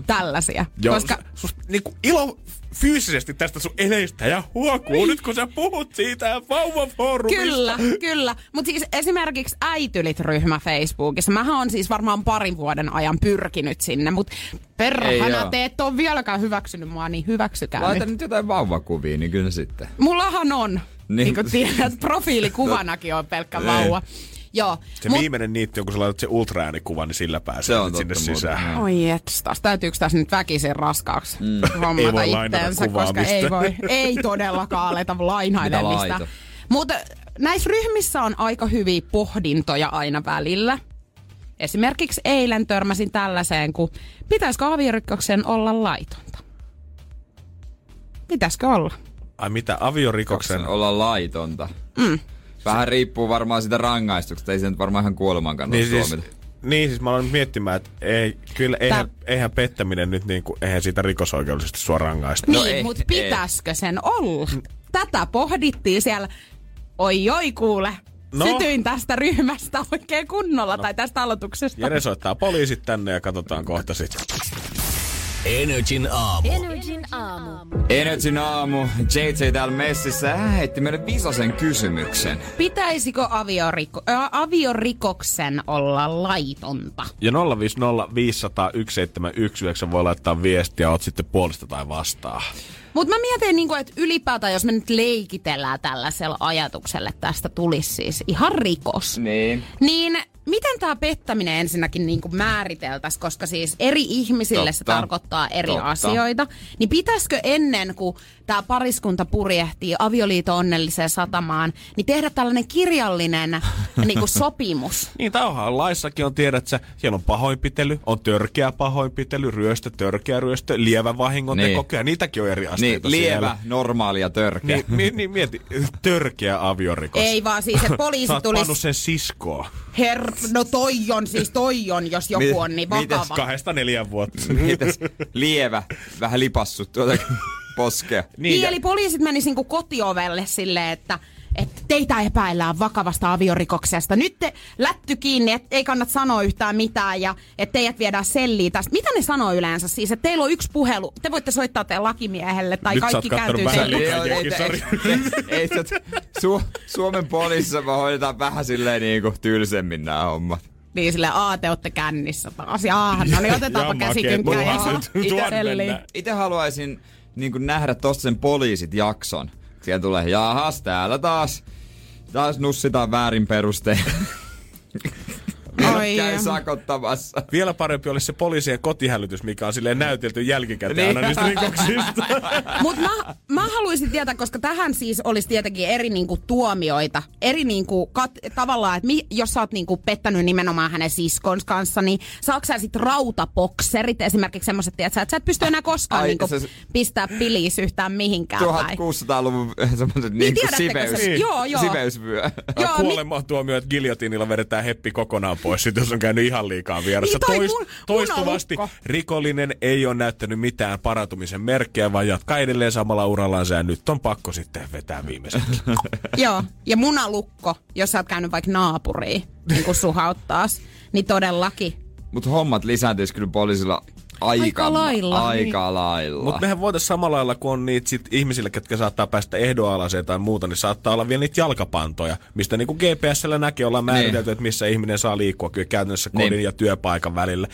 tällaisia. Joo, Koska Koska... sus, niinku, ilo fyysisesti tästä sun eleistä ja huokuu nyt, kun sä puhut siitä ja vauvafoorumista. Kyllä, kyllä. Mutta siis esimerkiksi äitylit-ryhmä Facebookissa. Mähän on siis varmaan parin vuoden ajan pyrkinyt sinne, mutta Ei perhana te et ole vieläkään hyväksynyt mua, niin hyväksykää Laita nyt. nyt jotain vauvakuvia, niin kyllä sitten. Mullahan on. Niin. Niin, kuin tiedät, profiilikuvanakin on pelkkä vauva. Joo. Se Mut- viimeinen niitti on, kun sä laitat se ultraäänikuva, niin sillä pääsee Se on nyt sinne muuten, sisään. Oi etstas, täytyykö tässä nyt väkisin raskaaksi mm. hommata Ei voi itteensä, kuvaa koska ei voi, ei todellakaan aleta lainailemista. Mutta näissä ryhmissä on aika hyviä pohdintoja aina välillä. Esimerkiksi eilen törmäsin tällaiseen, kun pitäisikö aviorikoksen olla laitonta? Pitäisikö olla? Ai mitä, aviorikoksen? Sen olla laitonta. Mm. Vähän riippuu varmaan sitä rangaistuksesta. Ei se nyt varmaan ihan kuoleman kannalta Niin siis, tuomita. niin siis mä aloin miettimään, että ei, kyllä eihän, eihän pettäminen nyt niinku, eihän siitä rikosoikeudellisesti sua rangaista. Niin, No ei, mutta ei. pitäisikö sen olla? Tätä pohdittiin siellä. Oi oi kuule. No. No. Sytyin tästä ryhmästä oikein kunnolla no. tai tästä aloituksesta. Jere soittaa poliisit tänne ja katsotaan kohta sitten. Energin aamu. Energin aamu. Energin aamu. JJ täällä messissä Hän heitti meille visasen kysymyksen. Pitäisikö avioriko, ä, aviorikoksen olla laitonta? Ja 050 500 1719 voi laittaa viestiä, oot sitten puolesta tai vastaan. Mutta mä mietin, niinku, että ylipäätään jos me nyt leikitellään tällaisella ajatuksella, että tästä tulisi siis ihan rikos. Niin. Niin miten tämä pettäminen ensinnäkin niin kuin määriteltäisiin, koska siis eri ihmisille se Totta. tarkoittaa eri Totta. asioita. Niin pitäisikö ennen kuin tämä pariskunta purjehtii avioliiton onnelliseen satamaan, niin tehdä tällainen kirjallinen niin kuin sopimus? Niin tauhan laissakin on, tiedät sä, siellä on pahoinpitely, on törkeä pahoinpitely, ryöstö, törkeä ryöstö, lievä vahingonteko, Niin. niin. niitäkin on eri Niin, asteita lievä, siellä. normaali ja törkeä. Niin, niin, niin mieti, törkeä aviorikos. Ei vaan siis, että Sä poliisi pannut tulisi... sen siskoa. Her... No toi on siis, toi on, jos joku on niin vakava. Kahdesta neljän vuotta. Mitäs lievä, vähän lipassut tuota poskea. Niin, eli poliisit menis niinku kotiovelle silleen, että että teitä epäillään vakavasta aviorikoksesta. Nyt te lätty kiinni, että ei kannata sanoa yhtään mitään ja että teidät viedään selliin tästä. Mitä ne sanoo yleensä siis? Että teillä on yksi puhelu, te voitte soittaa teidän lakimiehelle tai Nyt kaikki kääntyy teille. Suomen poliisissa me hoidetaan vähän silleen niinku tylsemmin nämä hommat. Niin sille, aa te ootte kännissä taas. Jaa, no niin otetaanpa Ja käsikynkkää. itse. Itse haluaisin niinku nähdä tosta sen poliisit jakson. Siellä tulee, jahas, täällä taas. Taas nussitaan väärin perustein. Oi, Käy sakottamassa. Vielä parempi olisi se poliisien kotihälytys, mikä on silleen näytelty jälkikäteen Niin. aina niistä rikoksista. Mutta mä, mä haluaisin tietää, koska tähän siis olisi tietenkin eri niinku tuomioita. Eri niinku kat, tavallaan, että mi, jos sä oot niinku pettänyt nimenomaan hänen siskons kanssa, niin saako sä sit rautapokserit esimerkiksi semmoiset, että sä, et pysty enää koskaan Ai, niinku se- pistää piliis yhtään mihinkään päin. 1600-luvun semmoiset niinku tiedättekö siveys, se? Joo, joo. siveysvyö. Joo, mi- Kuolemaan tuomio, että giljotiinilla vedetään heppi kokonaan pois, sit jos on käynyt ihan liikaa vieressä. Niin, toi mun- toistuvasti rikollinen ei ole näyttänyt mitään parantumisen merkkejä, vaan jatkaa edelleen samalla urallaan ja nyt on pakko sitten vetää viimeiset. Joo, ja munalukko, jos sä oot käynyt vaikka naapuriin, niin kuin suhauttaa, niin todellakin. Mutta hommat lisääntyis kyllä poliisilla Aika, Aika lailla, Aika niin. lailla. Mutta mehän voitaisiin samalla lailla, kun on niitä sit ihmisille, ketkä saattaa päästä ehdoalaseen tai muuta, niin saattaa olla vielä niitä jalkapantoja, mistä niinku GPSllä näkee, ollaan määritelty, Niin. että missä ihminen saa liikkua kyllä käytännössä kodin Niin. ja työpaikan välillä.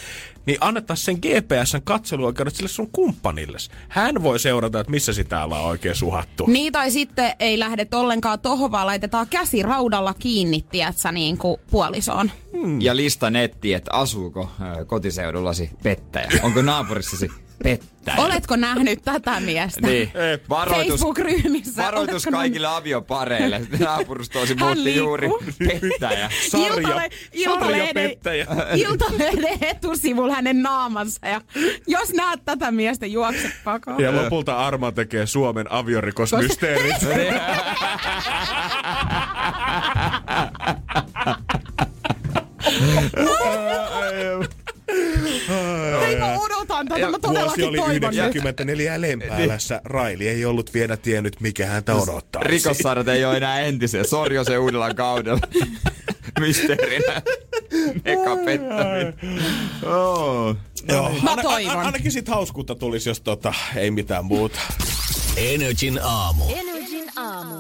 Niin annettaisiin sen GPSn katseluoikeudet sille sun kumppanilles. Hän voi seurata, että missä sitä ollaan oikein suhattu. Niin tai sitten ei lähdet ollenkaan tohon, vaan laitetaan käsi raudalla kiinni, tiedätkö, niin kuin puolisoon. Ja lista netti, että asuuko kotiseudullasi pettäjä. Onko naapurissasi pettäjä? Oletko nähnyt tätä miestä? Niin. Varoitus, Facebook-ryhmissä. varoitus Oletko kaikille aviopareille. Naapurustoisi muutti juuri pettäjä. Sarja, Iltale- Iltalehden, sarjapettäjä. Iltalehden etusivulla hänen naamansa. Ja jos näet tätä miestä, juokse pakoon. Ja lopulta Arma tekee Suomen aviorikosmysteerit. Mä odotan tätä, mä todellakin oli toivon nyt. 94 Lempäälässä. Raili ei ollut vielä tiennyt, mikä häntä odottaa. Rikossarjat ei ole enää entisiä. Sorjo se uudella kaudella. Mysteerinä. Eka pettäminen. Oh. Joo, Mä toivon. anna- ainakin sit hauskuutta tulisi, jos tota, ei mitään muuta. Energin aamu. Energin aamu.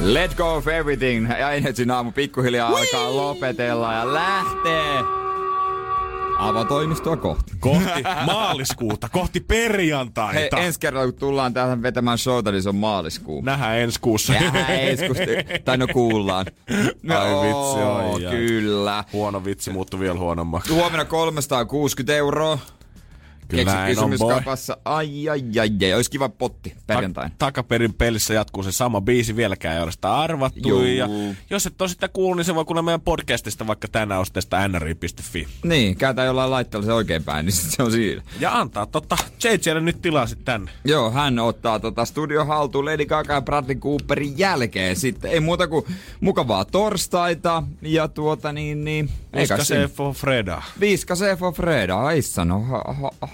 Let go of everything. Ja Energyn aamu pikkuhiljaa alkaa lopetella ja lähtee avatoimistoa kohti. Kohti maaliskuuta, kohti Hei, perjantaita. ensi kerralla kun tullaan tähän vetämään showta, niin se on maaliskuu. Nähdään ensi kuussa. Jää eskusti. Tai no kuullaan. Ai Oo, vitsi, ai, ai. Kyllä. Huono vitsi muuttui vielä huonommaksi. Huomenna 360 euroa. Kyllä Keksi näin on, boy. kysymyskaupassa. Ai, ai, ai, ai. Olisi kiva potti perjantain. Ta- takaperin pelissä jatkuu se sama biisi, vieläkään ei ole sitä arvattu. Juu. Ja jos et ole sitä kuullut, niin se voi kuulla meidän podcastista vaikka tänään ostesta nri.fi. Niin, käytä jollain laitteella se oikein päin, niin se on siinä. Ja antaa totta JJlle nyt tilaa sit tänne. Joo, hän ottaa tota studio haltuun Lady Gaga ja Bradley Cooperin jälkeen. Sitten ei muuta kuin mukavaa torstaita ja tuota niin, niin... Koska se for Freda. Viiska se for Freda, ai sano, ha, ha,